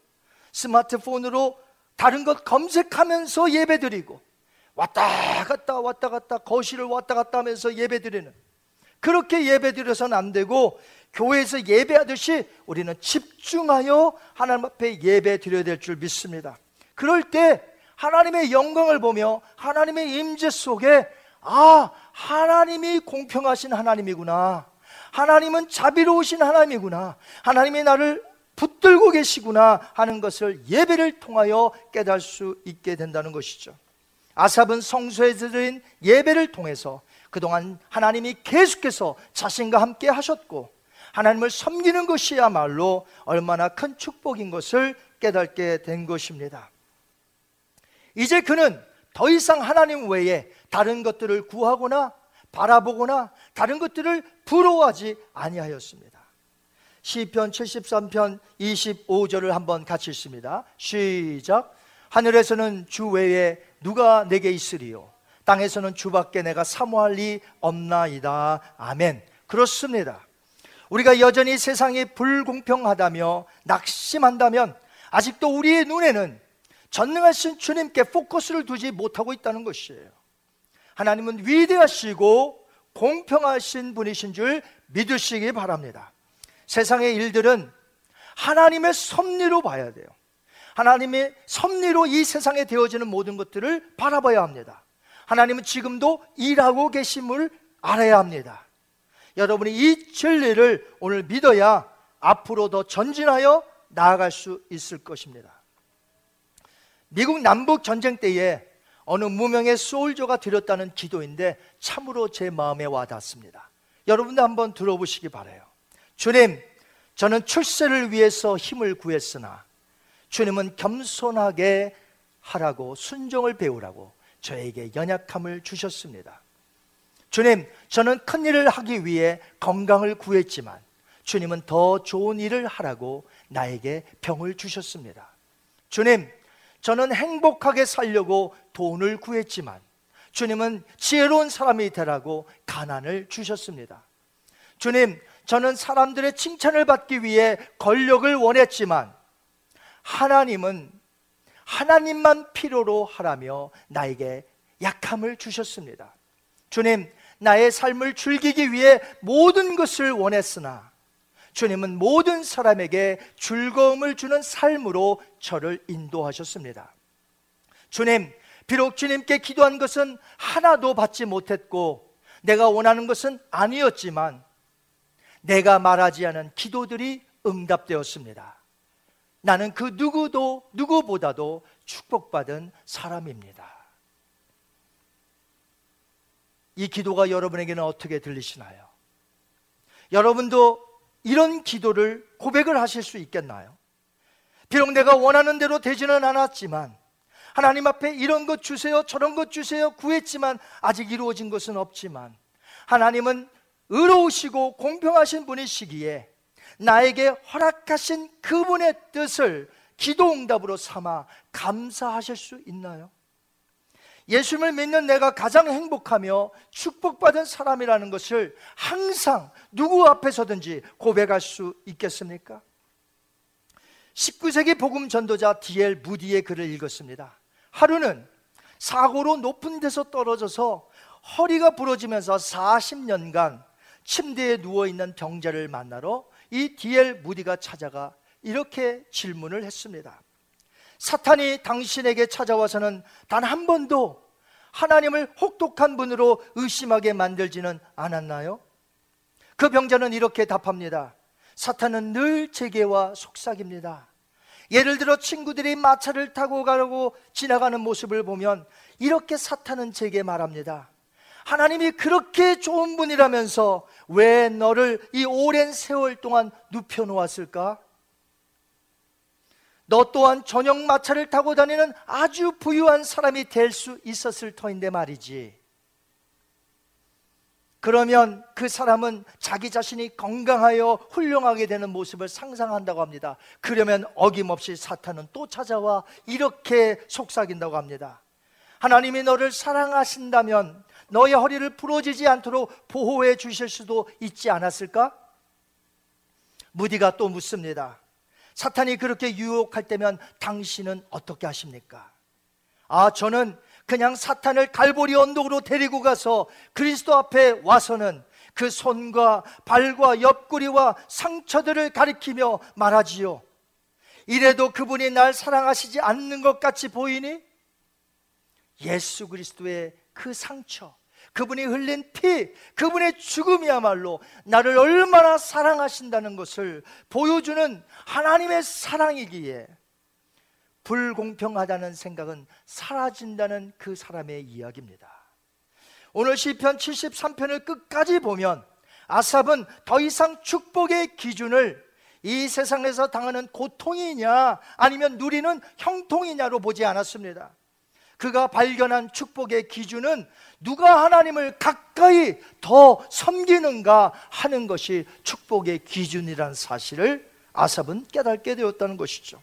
스마트폰으로 다른 것 검색하면서 예배 드리고 왔다 갔다 왔다 갔다 거실을 왔다 갔다 하면서 예배 드리는 그렇게 예배 드려서는 안 되고 교회에서 예배하듯이 우리는 집중하여 하나님 앞에 예배 드려야 될 줄 믿습니다. 그럴 때 하나님의 영광을 보며 하나님의 임재 속에 아, 하나님이 공평하신 하나님이구나. 하나님은 자비로우신 하나님이구나. 하나님이 나를 붙들고 계시구나 하는 것을 예배를 통하여 깨달을 수 있게 된다는 것이죠. 아삽은 성소에 드린 예배를 통해서 그동안 하나님이 계속해서 자신과 함께 하셨고 하나님을 섬기는 것이야말로 얼마나 큰 축복인 것을 깨닫게 된 것입니다. 이제 그는 더 이상 하나님 외에 다른 것들을 구하거나 바라보거나 다른 것들을 부러워하지 아니하였습니다. 시편 73편 25절을 한번 같이 읽습니다. 시작. 하늘에서는 주 외에 누가 내게 있으리요? 땅에서는 주밖에 내가 사모할 리 없나이다. 아멘. 그렇습니다. 우리가 여전히 세상이 불공평하다며 낙심한다면 아직도 우리의 눈에는 전능하신 주님께 포커스를 두지 못하고 있다는 것이에요. 하나님은 위대하시고 공평하신 분이신 줄 믿으시기 바랍니다. 세상의 일들은 하나님의 섭리로 봐야 돼요. 하나님의 섭리로 이 세상에 되어지는 모든 것들을 바라봐야 합니다. 하나님은 지금도 일하고 계심을 알아야 합니다. 여러분이 이 진리를 오늘 믿어야 앞으로 더 전진하여 나아갈 수 있을 것입니다. 미국 남북 전쟁 때에 어느 무명의 소울저가 드렸다는 기도인데 참으로 제 마음에 와닿습니다. 여러분도 한번 들어보시기 바래요. 주님, 저는 출세를 위해서 힘을 구했으나 주님은 겸손하게 하라고 순종을 배우라고 저에게 연약함을 주셨습니다. 주님, 저는 큰 일을 하기 위해 건강을 구했지만 주님은 더 좋은 일을 하라고 나에게 병을 주셨습니다. 주님, 저는 행복하게 살려고 돈을 구했지만 주님은 지혜로운 사람이 되라고 가난을 주셨습니다. 주님, 저는 사람들의 칭찬을 받기 위해 권력을 원했지만 하나님은 하나님만 필요로 하라며 나에게 약함을 주셨습니다. 주님, 나의 삶을 즐기기 위해 모든 것을 원했으나 주님은 모든 사람에게 즐거움을 주는 삶으로 저를 인도하셨습니다. 주님, 비록 주님께 기도한 것은 하나도 받지 못했고 내가 원하는 것은 아니었지만 내가 말하지 않은 기도들이 응답되었습니다. 나는 그 누구도 누구보다도 축복받은 사람입니다. 이 기도가 여러분에게는 어떻게 들리시나요? 여러분도 이런 기도를 고백을 하실 수 있겠나요? 비록 내가 원하는 대로 되지는 않았지만 하나님 앞에 이런 것 주세요, 저런 것 주세요 구했지만 아직 이루어진 것은 없지만 하나님은 의로우시고 공평하신 분이시기에 나에게 허락하신 그분의 뜻을 기도 응답으로 삼아 감사하실 수 있나요? 예수님을 믿는 내가 가장 행복하며 축복받은 사람이라는 것을 항상 누구 앞에서든지 고백할 수 있겠습니까? 19세기 복음 전도자 D.L. 무디의 글을 읽었습니다. 하루는 사고로 높은 데서 떨어져서 허리가 부러지면서 40년간 침대에 누워 있는 병자를 만나러 이 D.L. 무디가 찾아가 이렇게 질문을 했습니다. 사탄이 당신에게 찾아와서는 단 한 번도 하나님을 혹독한 분으로 의심하게 만들지는 않았나요? 그 병자는 이렇게 답합니다. 사탄은 늘 제게와 속삭입니다. 예를 들어 친구들이 마차를 타고 가려고 지나가는 모습을 보면 이렇게 사탄은 제게 말합니다. 하나님이 그렇게 좋은 분이라면서 왜 너를 이 오랜 세월 동안 눕혀놓았을까? 너 또한 저녁 마차를 타고 다니는 아주 부유한 사람이 될 수 있었을 터인데 말이지. 그러면 그 사람은 자기 자신이 건강하여 훌륭하게 되는 모습을 상상한다고 합니다. 그러면 어김없이 사탄은 또 찾아와 이렇게 속삭인다고 합니다. 하나님이 너를 사랑하신다면 너의 허리를 부러지지 않도록 보호해 주실 수도 있지 않았을까? 무디가 또 묻습니다. 사탄이 그렇게 유혹할 때면 당신은 어떻게 하십니까? 아, 저는 그냥 사탄을 갈보리 언덕으로 데리고 가서 그리스도 앞에 와서는 그 손과 발과 옆구리와 상처들을 가리키며 말하지요. 이래도 그분이 날 사랑하시지 않는 것 같이 보이니? 예수 그리스도의 그 상처, 그분이 흘린 피, 그분의 죽음이야말로 나를 얼마나 사랑하신다는 것을 보여주는 하나님의 사랑이기에 불공평하다는 생각은 사라진다는 그 사람의 이야기입니다. 오늘 시편 73편을 끝까지 보면 아삽은 더 이상 축복의 기준을 이 세상에서 당하는 고통이냐 아니면 누리는 형통이냐로 보지 않았습니다. 그가 발견한 축복의 기준은 누가 하나님을 가까이 더 섬기는가 하는 것이 축복의 기준이라는 사실을 아삽은 깨닫게 되었다는 것이죠.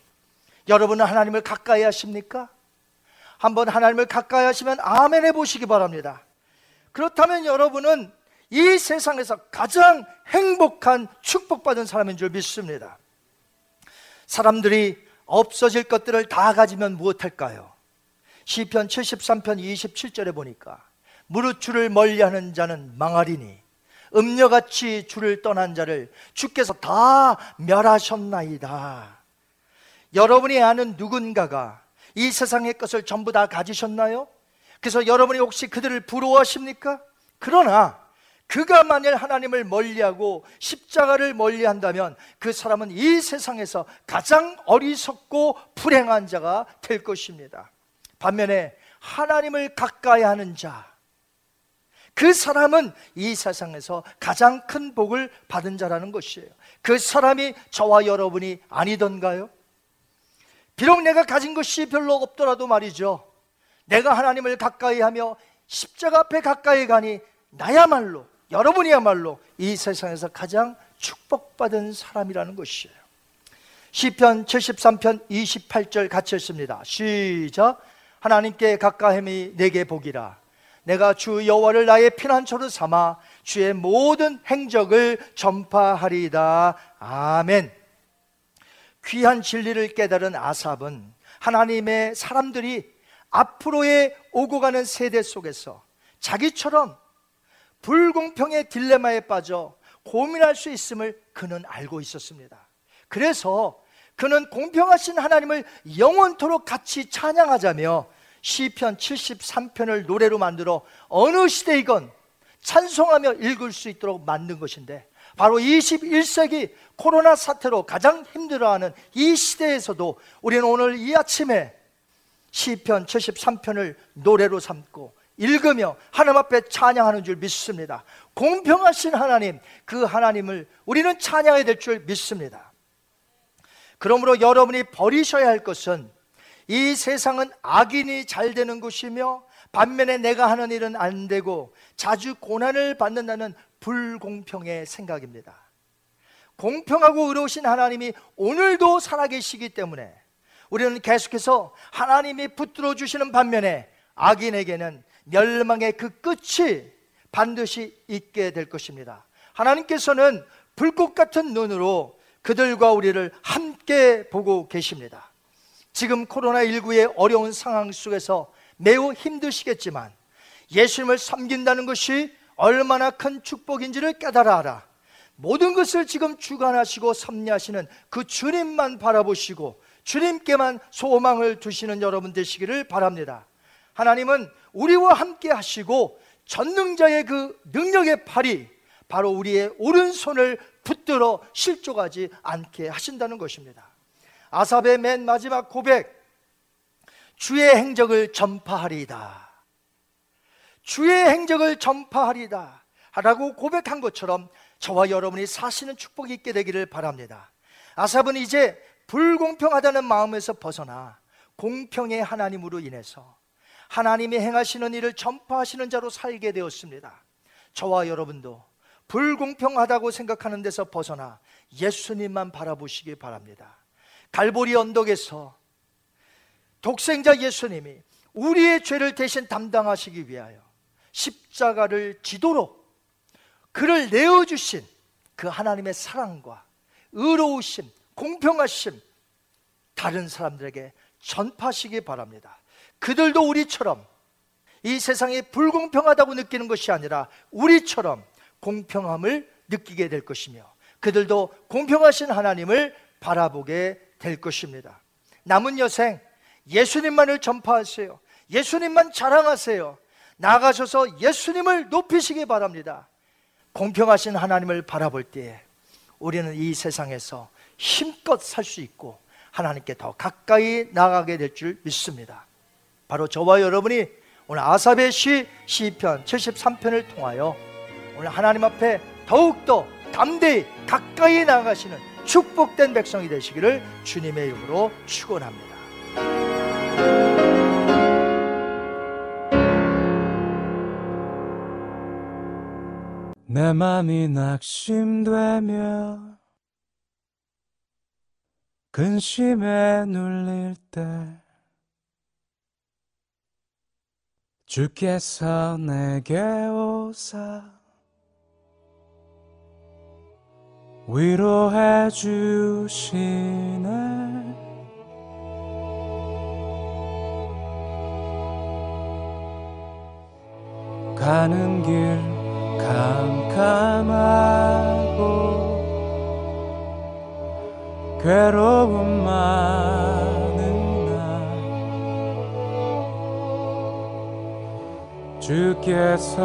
여러분은 하나님을 가까이 하십니까? 한번 하나님을 가까이 하시면 아멘 해보시기 바랍니다. 그렇다면 여러분은 이 세상에서 가장 행복한 축복받은 사람인 줄 믿습니다. 사람들이 없어질 것들을 다 가지면 무엇할까요? 시편 73편 27절에 보니까 무릇 주를 멀리하는 자는 망하리니 음녀같이 주를 떠난 자를 주께서 다 멸하셨나이다. 여러분이 아는 누군가가 이 세상의 것을 전부 다 가지셨나요? 그래서 여러분이 혹시 그들을 부러워하십니까? 그러나 그가 만일 하나님을 멀리하고 십자가를 멀리한다면 그 사람은 이 세상에서 가장 어리석고 불행한 자가 될 것입니다. 반면에 하나님을 가까이 하는 자, 그 사람은 이 세상에서 가장 큰 복을 받은 자라는 것이에요. 그 사람이 저와 여러분이 아니던가요? 비록 내가 가진 것이 별로 없더라도 말이죠. 내가 하나님을 가까이 하며 십자가 앞에 가까이 가니 나야말로 여러분이야말로 이 세상에서 가장 축복받은 사람이라는 것이에요. 시편 73편 28절 같이 했습니다. 시작. 하나님께 가까이함이 내게 복이라. 내가 주 여호와를 나의 피난처로 삼아 주의 모든 행적을 전파하리다. 아멘. 귀한 진리를 깨달은 아삽은 하나님의 사람들이 앞으로의 오고 가는 세대 속에서 자기처럼 불공평의 딜레마에 빠져 고민할 수 있음을 그는 알고 있었습니다. 그래서 그는 공평하신 하나님을 영원토록 같이 찬양하자며 시편 73편을 노래로 만들어 어느 시대이건 찬송하며 읽을 수 있도록 만든 것인데 바로 21세기 코로나 사태로 가장 힘들어하는 이 시대에서도 우리는 오늘 이 아침에 시편 73편을 노래로 삼고 읽으며 하나님 앞에 찬양하는 줄 믿습니다. 공평하신 하나님, 그 하나님을 우리는 찬양해야 될 줄 믿습니다. 그러므로 여러분이 버리셔야 할 것은 이 세상은 악인이 잘 되는 곳이며 반면에 내가 하는 일은 안 되고 자주 고난을 받는다는 불공평의 생각입니다. 공평하고 의로우신 하나님이 오늘도 살아계시기 때문에 우리는 계속해서 하나님이 붙들어 주시는 반면에 악인에게는 멸망의 그 끝이 반드시 있게 될 것입니다. 하나님께서는 불꽃 같은 눈으로 그들과 우리를 함께 보고 계십니다. 지금 코로나19의 어려운 상황 속에서 매우 힘드시겠지만 예수님을 섬긴다는 것이 얼마나 큰 축복인지를 깨달아 알아. 모든 것을 지금 주관하시고 섭리하시는 그 주님만 바라보시고 주님께만 소망을 두시는 여러분 되시기를 바랍니다. 하나님은 우리와 함께 하시고 전능자의 그 능력의 팔이 바로 우리의 오른손을 붙들어 실족하지 않게 하신다는 것입니다. 아삽의 맨 마지막 고백, 주의 행적을 전파하리이다. 주의 행적을 전파하리이다. 라고 고백한 것처럼 저와 여러분이 사시는 축복이 있게 되기를 바랍니다. 아삽은 이제 불공평하다는 마음에서 벗어나 공평의 하나님으로 인해서 하나님이 행하시는 일을 전파하시는 자로 살게 되었습니다. 저와 여러분도 불공평하다고 생각하는 데서 벗어나 예수님만 바라보시기 바랍니다. 갈보리 언덕에서 독생자 예수님이 우리의 죄를 대신 담당하시기 위하여 십자가를 지도록 그를 내어주신 그 하나님의 사랑과 의로우심, 공평하심, 다른 사람들에게 전파하시기 바랍니다. 그들도 우리처럼 이 세상이 불공평하다고 느끼는 것이 아니라 우리처럼 공평함을 느끼게 될 것이며 그들도 공평하신 하나님을 바라보게 될 것입니다. 남은 여생 예수님만을 전파하세요. 예수님만 자랑하세요. 나가셔서 예수님을 높이시기 바랍니다. 공평하신 하나님을 바라볼 때에 우리는 이 세상에서 힘껏 살 수 있고 하나님께 더 가까이 나가게 될 줄 믿습니다. 바로 저와 여러분이 오늘 아삽의 시 시편 73편을 통하여 오늘 하나님 앞에 더욱더 담대히 가까이 나가시는 축복된 백성이 되시기를 주님의 이름으로 축원합니다. 내 맘이 낙심되며 근심에 눌릴 때 주께서 내게 오사 위로해 주시네. 가는 길 캄캄하고 괴로움 많은 날 주께서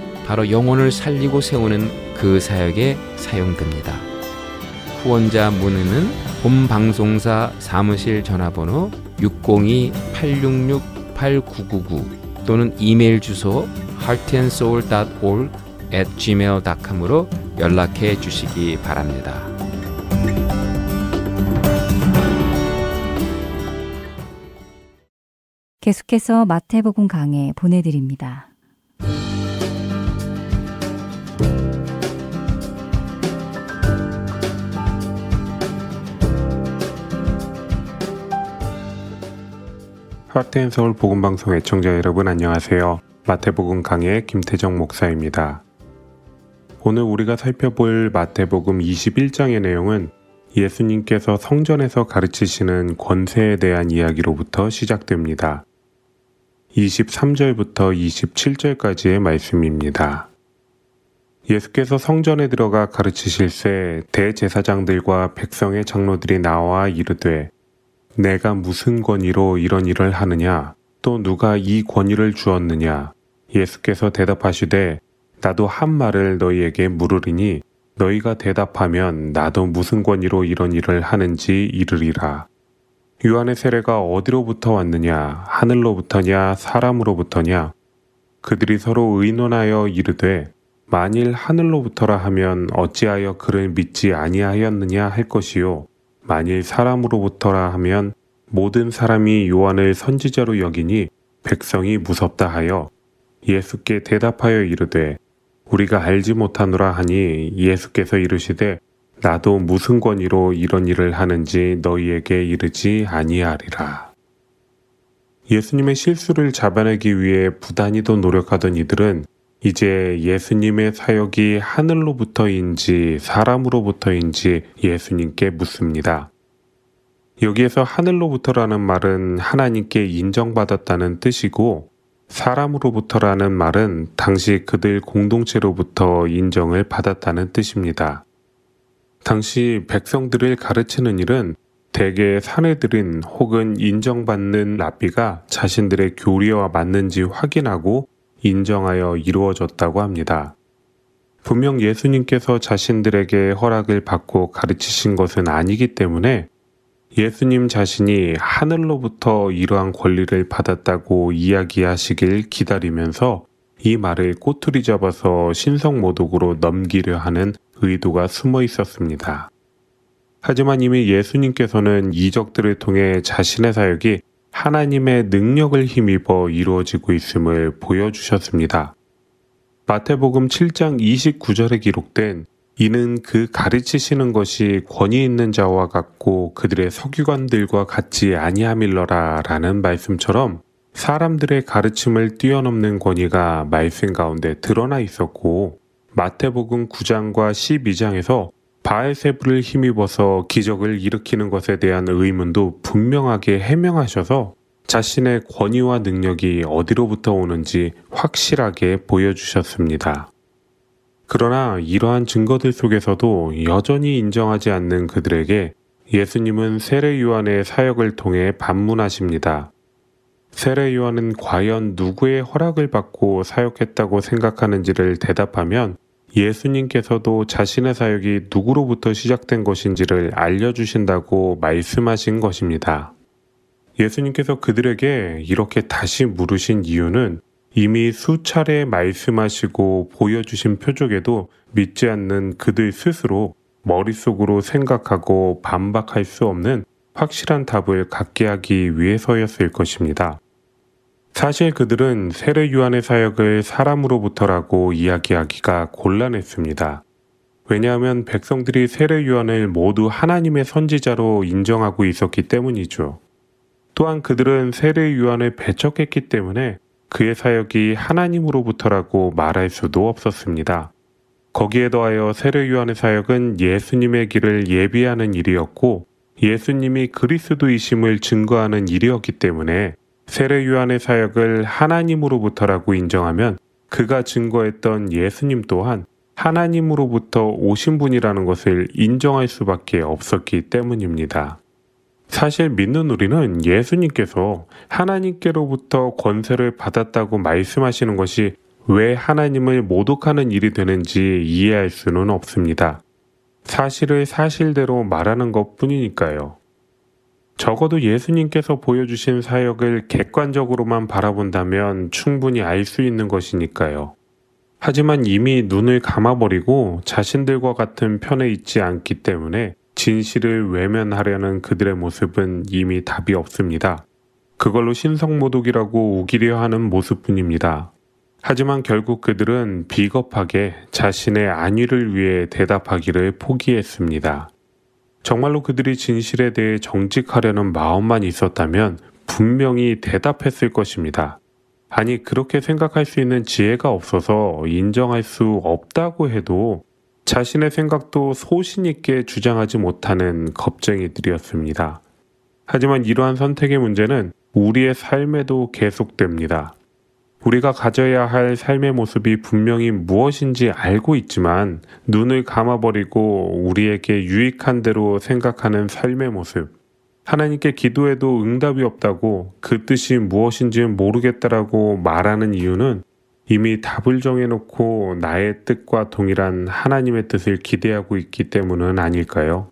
바로 영혼을 살리고 세우는 그 사역에 사용됩니다. 후원자 문의는 본 방송사 사무실 전화번호 602-866-8999 또는 이메일 주소 heartandsoul.org at gmail.com으로 연락해 주시기 바랍니다. 계속해서 마태복음 강해 보내드립니다. 하트앤 서울 복음방송 애청자 여러분 안녕하세요. 마태복음 강의 김태정 목사입니다. 오늘 우리가 살펴볼 마태복음 21장의 내용은 예수님께서 성전에서 가르치시는 권세에 대한 이야기로부터 시작됩니다. 23절부터 27절까지의 말씀입니다. 예수께서 성전에 들어가 가르치실새 대제사장들과 백성의 장로들이 나와 이르되 내가 무슨 권위로 이런 일을 하느냐? 또 누가 이 권위를 주었느냐? 예수께서 대답하시되 나도 한 말을 너희에게 물으리니 너희가 대답하면 나도 무슨 권위로 이런 일을 하는지 이르리라. 유한의 세례가 어디로부터 왔느냐? 하늘로부터냐? 사람으로부터냐? 그들이 서로 의논하여 이르되 만일 하늘로부터라 하면 어찌하여 그를 믿지 아니하였느냐 할 것이요 만일 사람으로부터라 하면 모든 사람이 요한을 선지자로 여기니 백성이 무섭다 하여 예수께 대답하여 이르되 우리가 알지 못하노라 하니 예수께서 이르시되 나도 무슨 권위로 이런 일을 하는지 너희에게 이르지 아니하리라. 예수님의 실수를 잡아내기 위해 부단히도 노력하던 이들은 이제 예수님의 사역이 하늘로부터인지 사람으로부터인지 예수님께 묻습니다. 여기에서 하늘로부터라는 말은 하나님께 인정받았다는 뜻이고 사람으로부터라는 말은 당시 그들 공동체로부터 인정을 받았다는 뜻입니다. 당시 백성들을 가르치는 일은 대개 사내들인 혹은 인정받는 랍비가 자신들의 교리와 맞는지 확인하고 인정하여 이루어졌다고 합니다. 분명 예수님께서 자신들에게 허락을 받고 가르치신 것은 아니기 때문에 예수님 자신이 하늘로부터 이러한 권리를 받았다고 이야기하시길 기다리면서 이 말을 꼬투리 잡아서 신성모독으로 넘기려 하는 의도가 숨어 있었습니다. 하지만 이미 예수님께서는 이적들을 통해 자신의 사역이 하나님의 능력을 힘입어 이루어지고 있음을 보여주셨습니다. 마태복음 7장 29절에 기록된 이는 그 가르치시는 것이 권위 있는 자와 같고 그들의 서기관들과 같지 아니함일러라 라는 말씀처럼 사람들의 가르침을 뛰어넘는 권위가 말씀 가운데 드러나 있었고 마태복음 9장과 12장에서 바알세부를 힘입어서 기적을 일으키는 것에 대한 의문도 분명하게 해명하셔서 자신의 권위와 능력이 어디로부터 오는지 확실하게 보여주셨습니다. 그러나 이러한 증거들 속에서도 여전히 인정하지 않는 그들에게 예수님은 세례 요한의 사역을 통해 반문하십니다. 세례 요한은 과연 누구의 허락을 받고 사역했다고 생각하는지를 대답하면 예수님께서도 자신의 사역이 누구로부터 시작된 것인지를 알려주신다고 말씀하신 것입니다. 예수님께서 그들에게 이렇게 다시 물으신 이유는 이미 수차례 말씀하시고 보여주신 표적에도 믿지 않는 그들 스스로 머릿속으로 생각하고 반박할 수 없는 확실한 답을 갖게 하기 위해서였을 것입니다. 사실 그들은 세례 유한의 사역을 사람으로부터라고 이야기하기가 곤란했습니다. 왜냐하면 백성들이 세례 유한을 모두 하나님의 선지자로 인정하고 있었기 때문이죠. 또한 그들은 세례 유한을 배척했기 때문에 그의 사역이 하나님으로부터라고 말할 수도 없었습니다. 거기에 더하여 세례 요한의 사역은 예수님의 길을 예비하는 일이었고 예수님이 그리스도이심을 증거하는 일이었기 때문에 세례 요한의 사역을 하나님으로부터라고 인정하면 그가 증거했던 예수님 또한 하나님으로부터 오신 분이라는 것을 인정할 수밖에 없었기 때문입니다. 사실 믿는 우리는 예수님께서 하나님께로부터 권세를 받았다고 말씀하시는 것이 왜 하나님을 모독하는 일이 되는지 이해할 수는 없습니다. 사실을 사실대로 말하는 것 뿐이니까요. 적어도 예수님께서 보여주신 사역을 객관적으로만 바라본다면 충분히 알 수 있는 것이니까요. 하지만 이미 눈을 감아버리고 자신들과 같은 편에 있지 않기 때문에 진실을 외면하려는 그들의 모습은 이미 답이 없습니다. 그걸로 신성모독이라고 우기려 하는 모습뿐입니다. 하지만 결국 그들은 비겁하게 자신의 안위를 위해 대답하기를 포기했습니다. 정말로 그들이 진실에 대해 정직하려는 마음만 있었다면 분명히 대답했을 것입니다. 아니, 그렇게 생각할 수 있는 지혜가 없어서 인정할 수 없다고 해도 자신의 생각도 소신있게 주장하지 못하는 겁쟁이들이었습니다. 하지만 이러한 선택의 문제는 우리의 삶에도 계속됩니다. 우리가 가져야 할 삶의 모습이 분명히 무엇인지 알고 있지만 눈을 감아버리고 우리에게 유익한 대로 생각하는 삶의 모습. 하나님께 기도해도 응답이 없다고 그 뜻이 무엇인지 모르겠다라고 말하는 이유는 이미 답을 정해놓고 나의 뜻과 동일한 하나님의 뜻을 기대하고 있기 때문은 아닐까요?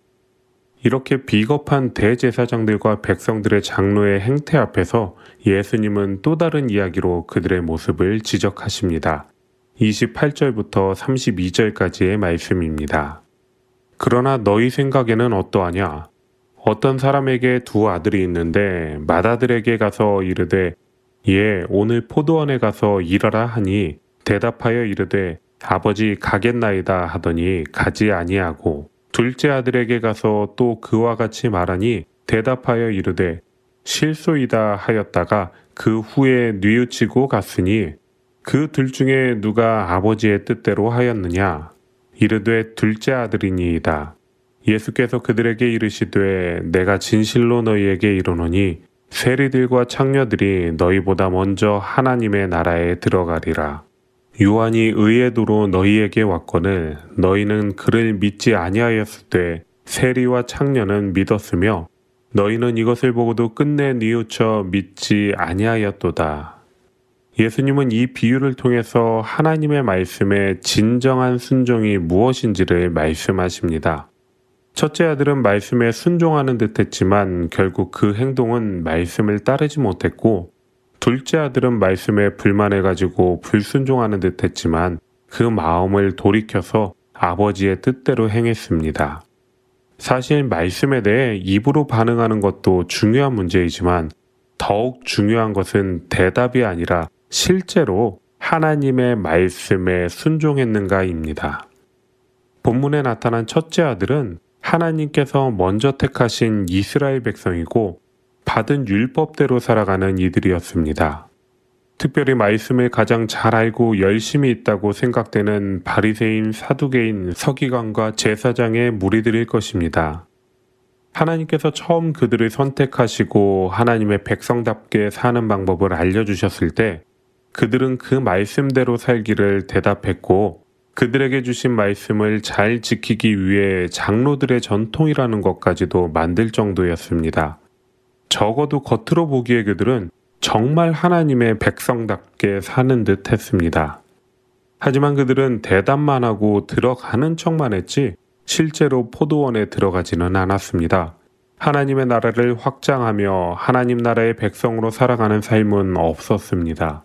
이렇게 비겁한 대제사장들과 백성들의 장로의 행태 앞에서 예수님은 또 다른 이야기로 그들의 모습을 지적하십니다. 28절부터 32절까지의 말씀입니다. 그러나 너희 생각에는 어떠하냐? 어떤 사람에게 두 아들이 있는데 맏아들에게 가서 이르되 예 오늘 포도원에 가서 일하라 하니 대답하여 이르되 아버지 가겠나이다 하더니 가지 아니하고 둘째 아들에게 가서 또 그와 같이 말하니 대답하여 이르되 실소이다 하였다가 그 후에 뉘우치고 갔으니 그 둘 중에 누가 아버지의 뜻대로 하였느냐? 이르되 둘째 아들이니이다. 예수께서 그들에게 이르시되 내가 진실로 너희에게 이르노니 세리들과 창녀들이 너희보다 먼저 하나님의 나라에 들어가리라 요한이 의의 도로 너희에게 왔거늘 너희는 그를 믿지 아니하였을 때 세리와 창녀는 믿었으며 너희는 이것을 보고도 끝내 뉘우쳐 믿지 아니하였도다. 예수님은 이 비유를 통해서 하나님의 말씀에 진정한 순종이 무엇인지를 말씀하십니다. 첫째 아들은 말씀에 순종하는 듯 했지만 결국 그 행동은 말씀을 따르지 못했고 둘째 아들은 말씀에 불만해가지고 불순종하는 듯 했지만 그 마음을 돌이켜서 아버지의 뜻대로 행했습니다. 사실 말씀에 대해 입으로 반응하는 것도 중요한 문제이지만 더욱 중요한 것은 대답이 아니라 실제로 하나님의 말씀에 순종했는가입니다. 본문에 나타난 첫째 아들은 하나님께서 먼저 택하신 이스라엘 백성이고 받은 율법대로 살아가는 이들이었습니다. 특별히 말씀을 가장 잘 알고 열심히 있다고 생각되는 바리새인, 사두개인, 서기관과 제사장의 무리들일 것입니다. 하나님께서 처음 그들을 선택하시고 하나님의 백성답게 사는 방법을 알려주셨을 때 그들은 그 말씀대로 살기를 대답했고 그들에게 주신 말씀을 잘 지키기 위해 장로들의 전통이라는 것까지도 만들 정도였습니다. 적어도 겉으로 보기에 그들은 정말 하나님의 백성답게 사는 듯 했습니다. 하지만 그들은 대답만 하고 들어가는 척만 했지 실제로 포도원에 들어가지는 않았습니다. 하나님의 나라를 확장하며 하나님 나라의 백성으로 살아가는 삶은 없었습니다.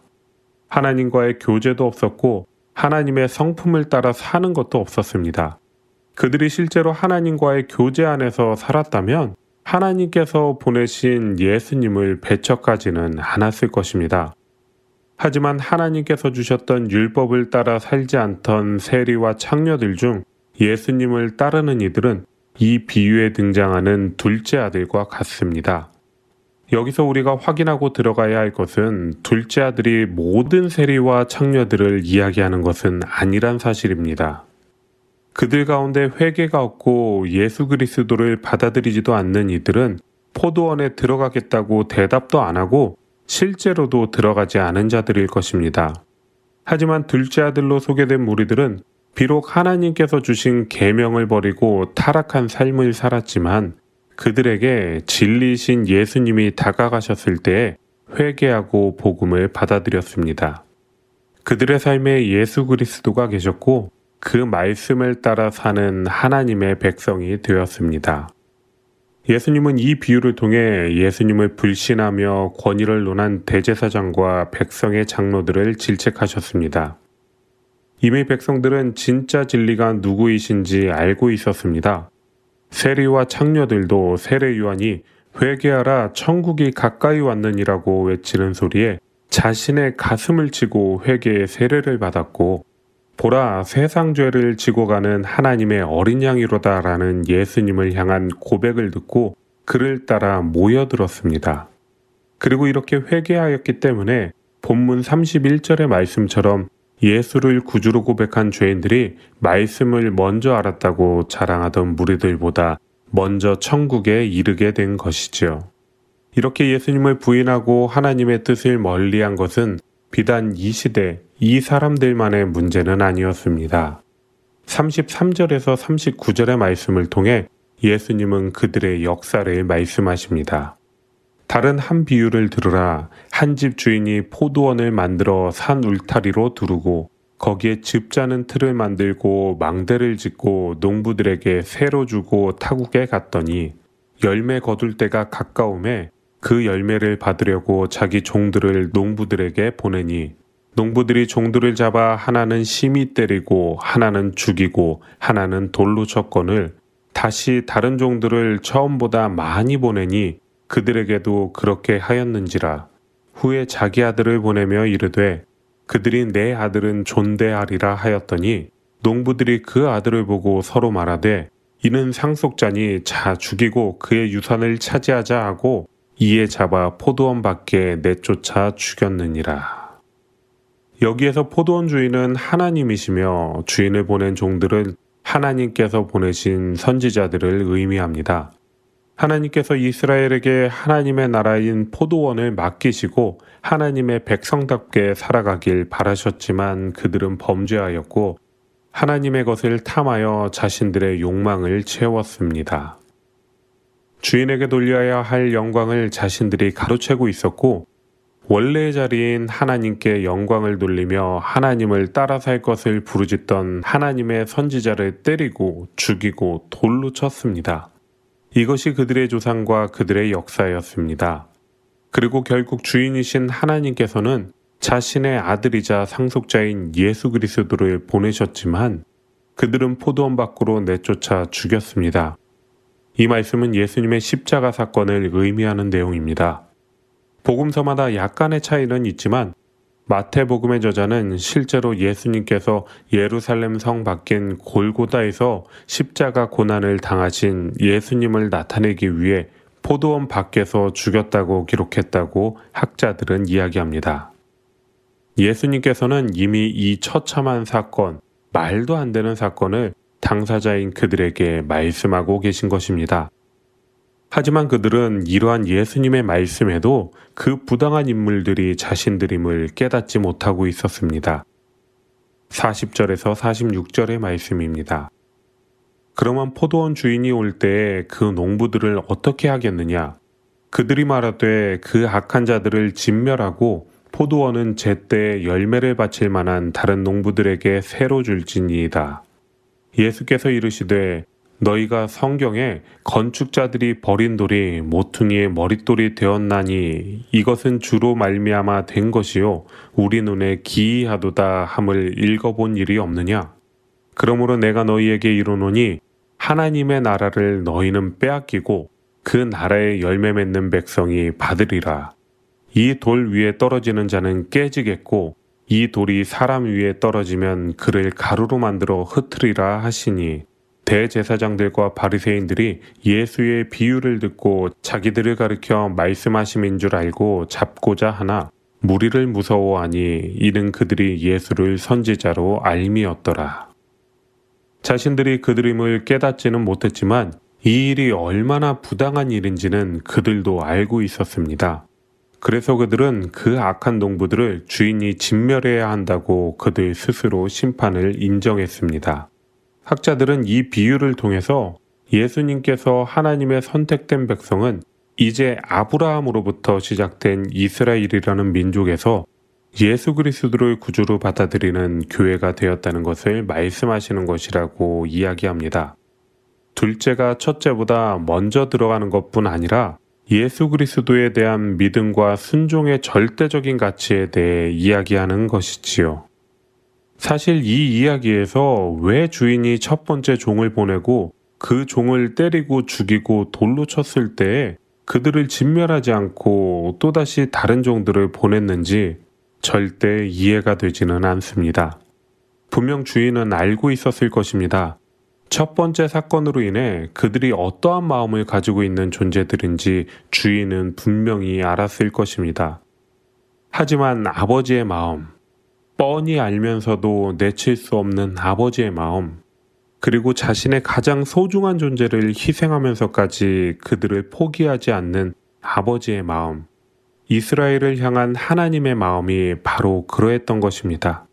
하나님과의 교제도 없었고 하나님의 성품을 따라 사는 것도 없었습니다. 그들이 실제로 하나님과의 교제 안에서 살았다면 하나님께서 보내신 예수님을 배척하지는 않았을 것입니다. 하지만 하나님께서 주셨던 율법을 따라 살지 않던 세리와 창녀들 중 예수님을 따르는 이들은 이 비유에 등장하는 둘째 아들과 같습니다. 여기서 우리가 확인하고 들어가야 할 것은 둘째 아들이 모든 세리와 창녀들을 이야기하는 것은 아니란 사실입니다. 그들 가운데 회개가 없고 예수 그리스도를 받아들이지도 않는 이들은 포도원에 들어가겠다고 대답도 안 하고 실제로도 들어가지 않은 자들일 것입니다. 하지만 둘째 아들로 소개된 무리들은 비록 하나님께서 주신 계명을 버리고 타락한 삶을 살았지만 그들에게 진리신 예수님이 다가가셨을 때 회개하고 복음을 받아들였습니다. 그들의 삶에 예수 그리스도가 계셨고 그 말씀을 따라 사는 하나님의 백성이 되었습니다. 예수님은 이 비유를 통해 예수님을 불신하며 권위를 논한 대제사장과 백성의 장로들을 질책하셨습니다. 이미 백성들은 진짜 진리가 누구이신지 알고 있었습니다. 세리와 창녀들도 세례 요한이 회개하라 천국이 가까이 왔느니라고 외치는 소리에 자신의 가슴을 치고 회개의 세례를 받았고 보라 세상 죄를 지고 가는 하나님의 어린 양이로다라는 예수님을 향한 고백을 듣고 그를 따라 모여들었습니다. 그리고 이렇게 회개하였기 때문에 본문 31절의 말씀처럼 예수를 구주로 고백한 죄인들이 말씀을 먼저 알았다고 자랑하던 무리들보다 먼저 천국에 이르게 된 것이지요. 이렇게 예수님을 부인하고 하나님의 뜻을 멀리한 것은 비단 이 시대 이 사람들만의 문제는 아니었습니다. 33절에서 39절의 말씀을 통해 예수님은 그들의 역사를 말씀하십니다. 다른 한 비유를 들으라 한 집 주인이 포도원을 만들어 산 울타리로 두르고 거기에 즙 짜는 틀을 만들고 망대를 짓고 농부들에게 새로 주고 타국에 갔더니 열매 거둘 때가 가까움에 그 열매를 받으려고 자기 종들을 농부들에게 보내니 농부들이 종들을 잡아 하나는 심히 때리고 하나는 죽이고 하나는 돌로 쳤건을 다시 다른 종들을 처음보다 많이 보내니 그들에게도 그렇게 하였는지라 후에 자기 아들을 보내며 이르되 그들이 내 아들은 존대하리라 하였더니 농부들이 그 아들을 보고 서로 말하되 이는 상속자니 자 죽이고 그의 유산을 차지하자 하고 이에 잡아 포도원 밖에 내쫓아 죽였느니라. 여기에서 포도원 주인은 하나님이시며 주인을 보낸 종들은 하나님께서 보내신 선지자들을 의미합니다. 하나님께서 이스라엘에게 하나님의 나라인 포도원을 맡기시고 하나님의 백성답게 살아가길 바라셨지만 그들은 범죄하였고 하나님의 것을 탐하여 자신들의 욕망을 채웠습니다. 주인에게 돌려야 할 영광을 자신들이 가로채고 있었고 원래의 자리인 하나님께 영광을 돌리며 하나님을 따라 살 것을 부르짖던 하나님의 선지자를 때리고 죽이고 돌로 쳤습니다. 이것이 그들의 조상과 그들의 역사였습니다. 그리고 결국 주인이신 하나님께서는 자신의 아들이자 상속자인 예수 그리스도를 보내셨지만 그들은 포도원 밖으로 내쫓아 죽였습니다. 이 말씀은 예수님의 십자가 사건을 의미하는 내용입니다. 복음서마다 약간의 차이는 있지만 마태복음의 저자는 실제로 예수님께서 예루살렘 성 밖인 골고다에서 십자가 고난을 당하신 예수님을 나타내기 위해 포도원 밖에서 죽였다고 기록했다고 학자들은 이야기합니다. 예수님께서는 이미 이 처참한 사건, 말도 안 되는 사건을 당사자인 그들에게 말씀하고 계신 것입니다. 하지만 그들은 이러한 예수님의 말씀에도 그 부당한 인물들이 자신들임을 깨닫지 못하고 있었습니다. 40절에서 46절의 말씀입니다. 그러면 포도원 주인이 올때그 농부들을 어떻게 하겠느냐? 그들이 말하되 그 악한 자들을 진멸하고 포도원은 제때 열매를 바칠 만한 다른 농부들에게 새로 줄지니이다. 예수께서 이르시되 너희가 성경에 건축자들이 버린 돌이 모퉁이의 머릿돌이 되었나니 이것은 주로 말미암아 된 것이요 우리 눈에 기이하도다 함을 읽어본 일이 없느냐? 그러므로 내가 너희에게 이르노니 하나님의 나라를 너희는 빼앗기고 그 나라의 열매 맺는 백성이 받으리라. 이 돌 위에 떨어지는 자는 깨지겠고 이 돌이 사람 위에 떨어지면 그를 가루로 만들어 흩트리라 하시니 대제사장들과 바리새인들이 예수의 비유를 듣고 자기들을 가리켜 말씀하심인 줄 알고 잡고자 하나 무리를 무서워하니 이는 그들이 예수를 선지자로 알미었더라. 자신들이 그들임을 깨닫지는 못했지만 이 일이 얼마나 부당한 일인지는 그들도 알고 있었습니다. 그래서 그들은 그 악한 농부들을 주인이 진멸해야 한다고 그들 스스로 심판을 인정했습니다. 학자들은 이 비유를 통해서 예수님께서 하나님의 선택된 백성은 이제 아브라함으로부터 시작된 이스라엘이라는 민족에서 예수 그리스도를 구주로 받아들이는 교회가 되었다는 것을 말씀하시는 것이라고 이야기합니다. 둘째가 첫째보다 먼저 들어가는 것뿐 아니라 예수 그리스도에 대한 믿음과 순종의 절대적인 가치에 대해 이야기하는 것이지요. 사실 이 이야기에서 왜 주인이 첫 번째 종을 보내고 그 종을 때리고 죽이고 돌로 쳤을 때에 그들을 진멸하지 않고 또다시 다른 종들을 보냈는지 절대 이해가 되지는 않습니다. 분명 주인은 알고 있었을 것입니다. 첫 번째 사건으로 인해 그들이 어떠한 마음을 가지고 있는 존재들인지 주인은 분명히 알았을 것입니다. 하지만 아버지의 마음, 뻔히 알면서도 내칠 수 없는 아버지의 마음, 그리고 자신의 가장 소중한 존재를 희생하면서까지 그들을 포기하지 않는 아버지의 마음, 이스라엘을 향한 하나님의 마음이 바로 그러했던 것입니다.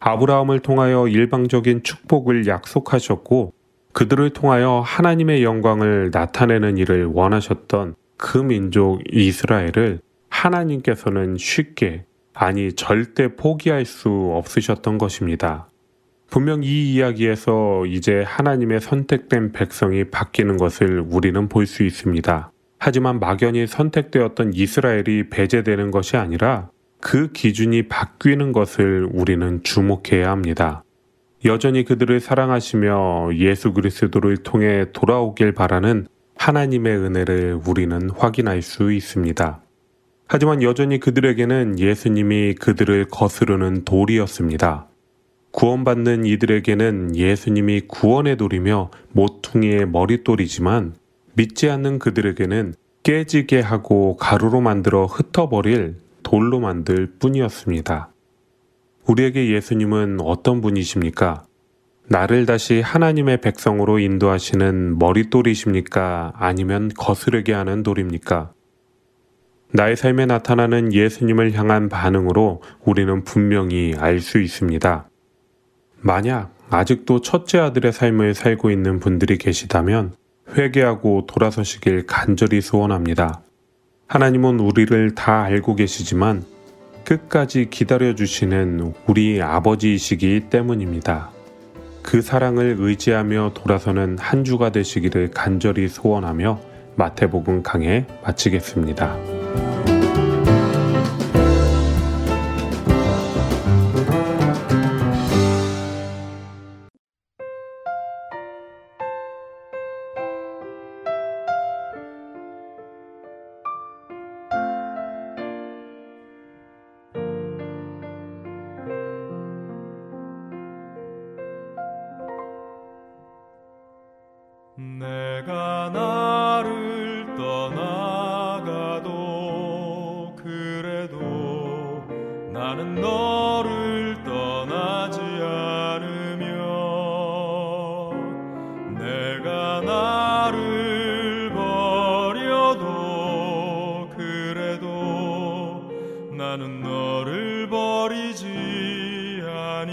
아브라함을 통하여 일방적인 축복을 약속하셨고 그들을 통하여 하나님의 영광을 나타내는 일을 원하셨던 그 민족 이스라엘을 하나님께서는 쉽게 아니 절대 포기할 수 없으셨던 것입니다. 분명 이 이야기에서 이제 하나님의 선택된 백성이 바뀌는 것을 우리는 볼 수 있습니다. 하지만 막연히 선택되었던 이스라엘이 배제되는 것이 아니라 그 기준이 바뀌는 것을 우리는 주목해야 합니다. 여전히 그들을 사랑하시며 예수 그리스도를 통해 돌아오길 바라는 하나님의 은혜를 우리는 확인할 수 있습니다. 하지만 여전히 그들에게는 예수님이 그들을 거스르는 돌이었습니다. 구원받는 이들에게는 예수님이 구원의 돌이며 모퉁이의 머릿돌이지만 믿지 않는 그들에게는 깨지게 하고 가루로 만들어 흩어버릴 돌로 만들 뿐이었습니다. 우리에게 예수님은 어떤 분이십니까? 나를 다시 하나님의 백성으로 인도하시는 머릿돌이십니까? 아니면 거스르게 하는 돌입니까? 나의 삶에 나타나는 예수님을 향한 반응으로 우리는 분명히 알 수 있습니다. 만약 아직도 첫째 아들의 삶을 살고 있는 분들이 계시다면 회개하고 돌아서시길 간절히 소원합니다. 하나님은 우리를 다 알고 계시지만 끝까지 기다려주시는 우리 아버지이시기 때문입니다. 그 사랑을 의지하며 돌아서는 한 주가 되시기를 간절히 소원하며 마태복음 강해 마치겠습니다. 천 미련하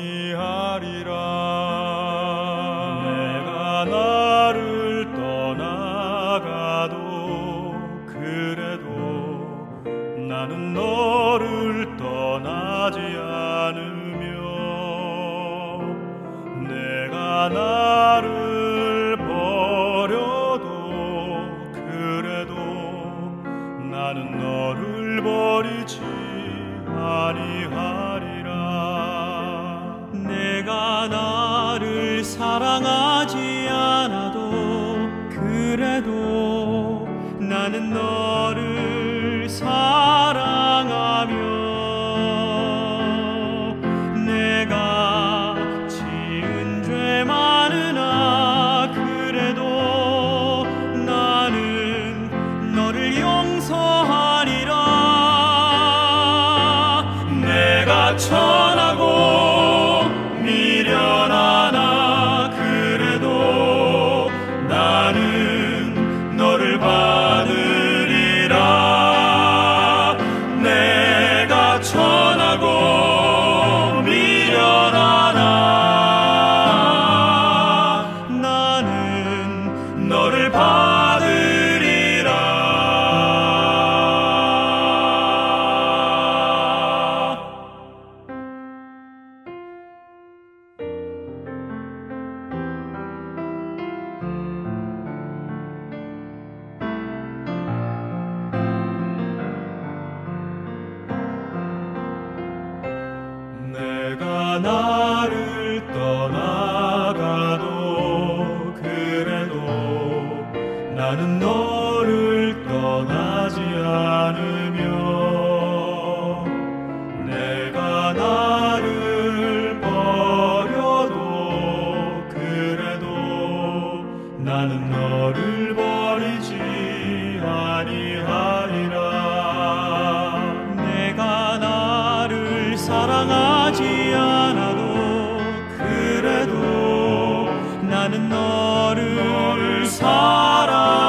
사랑하지 않아도 그래도 나는 너를 사랑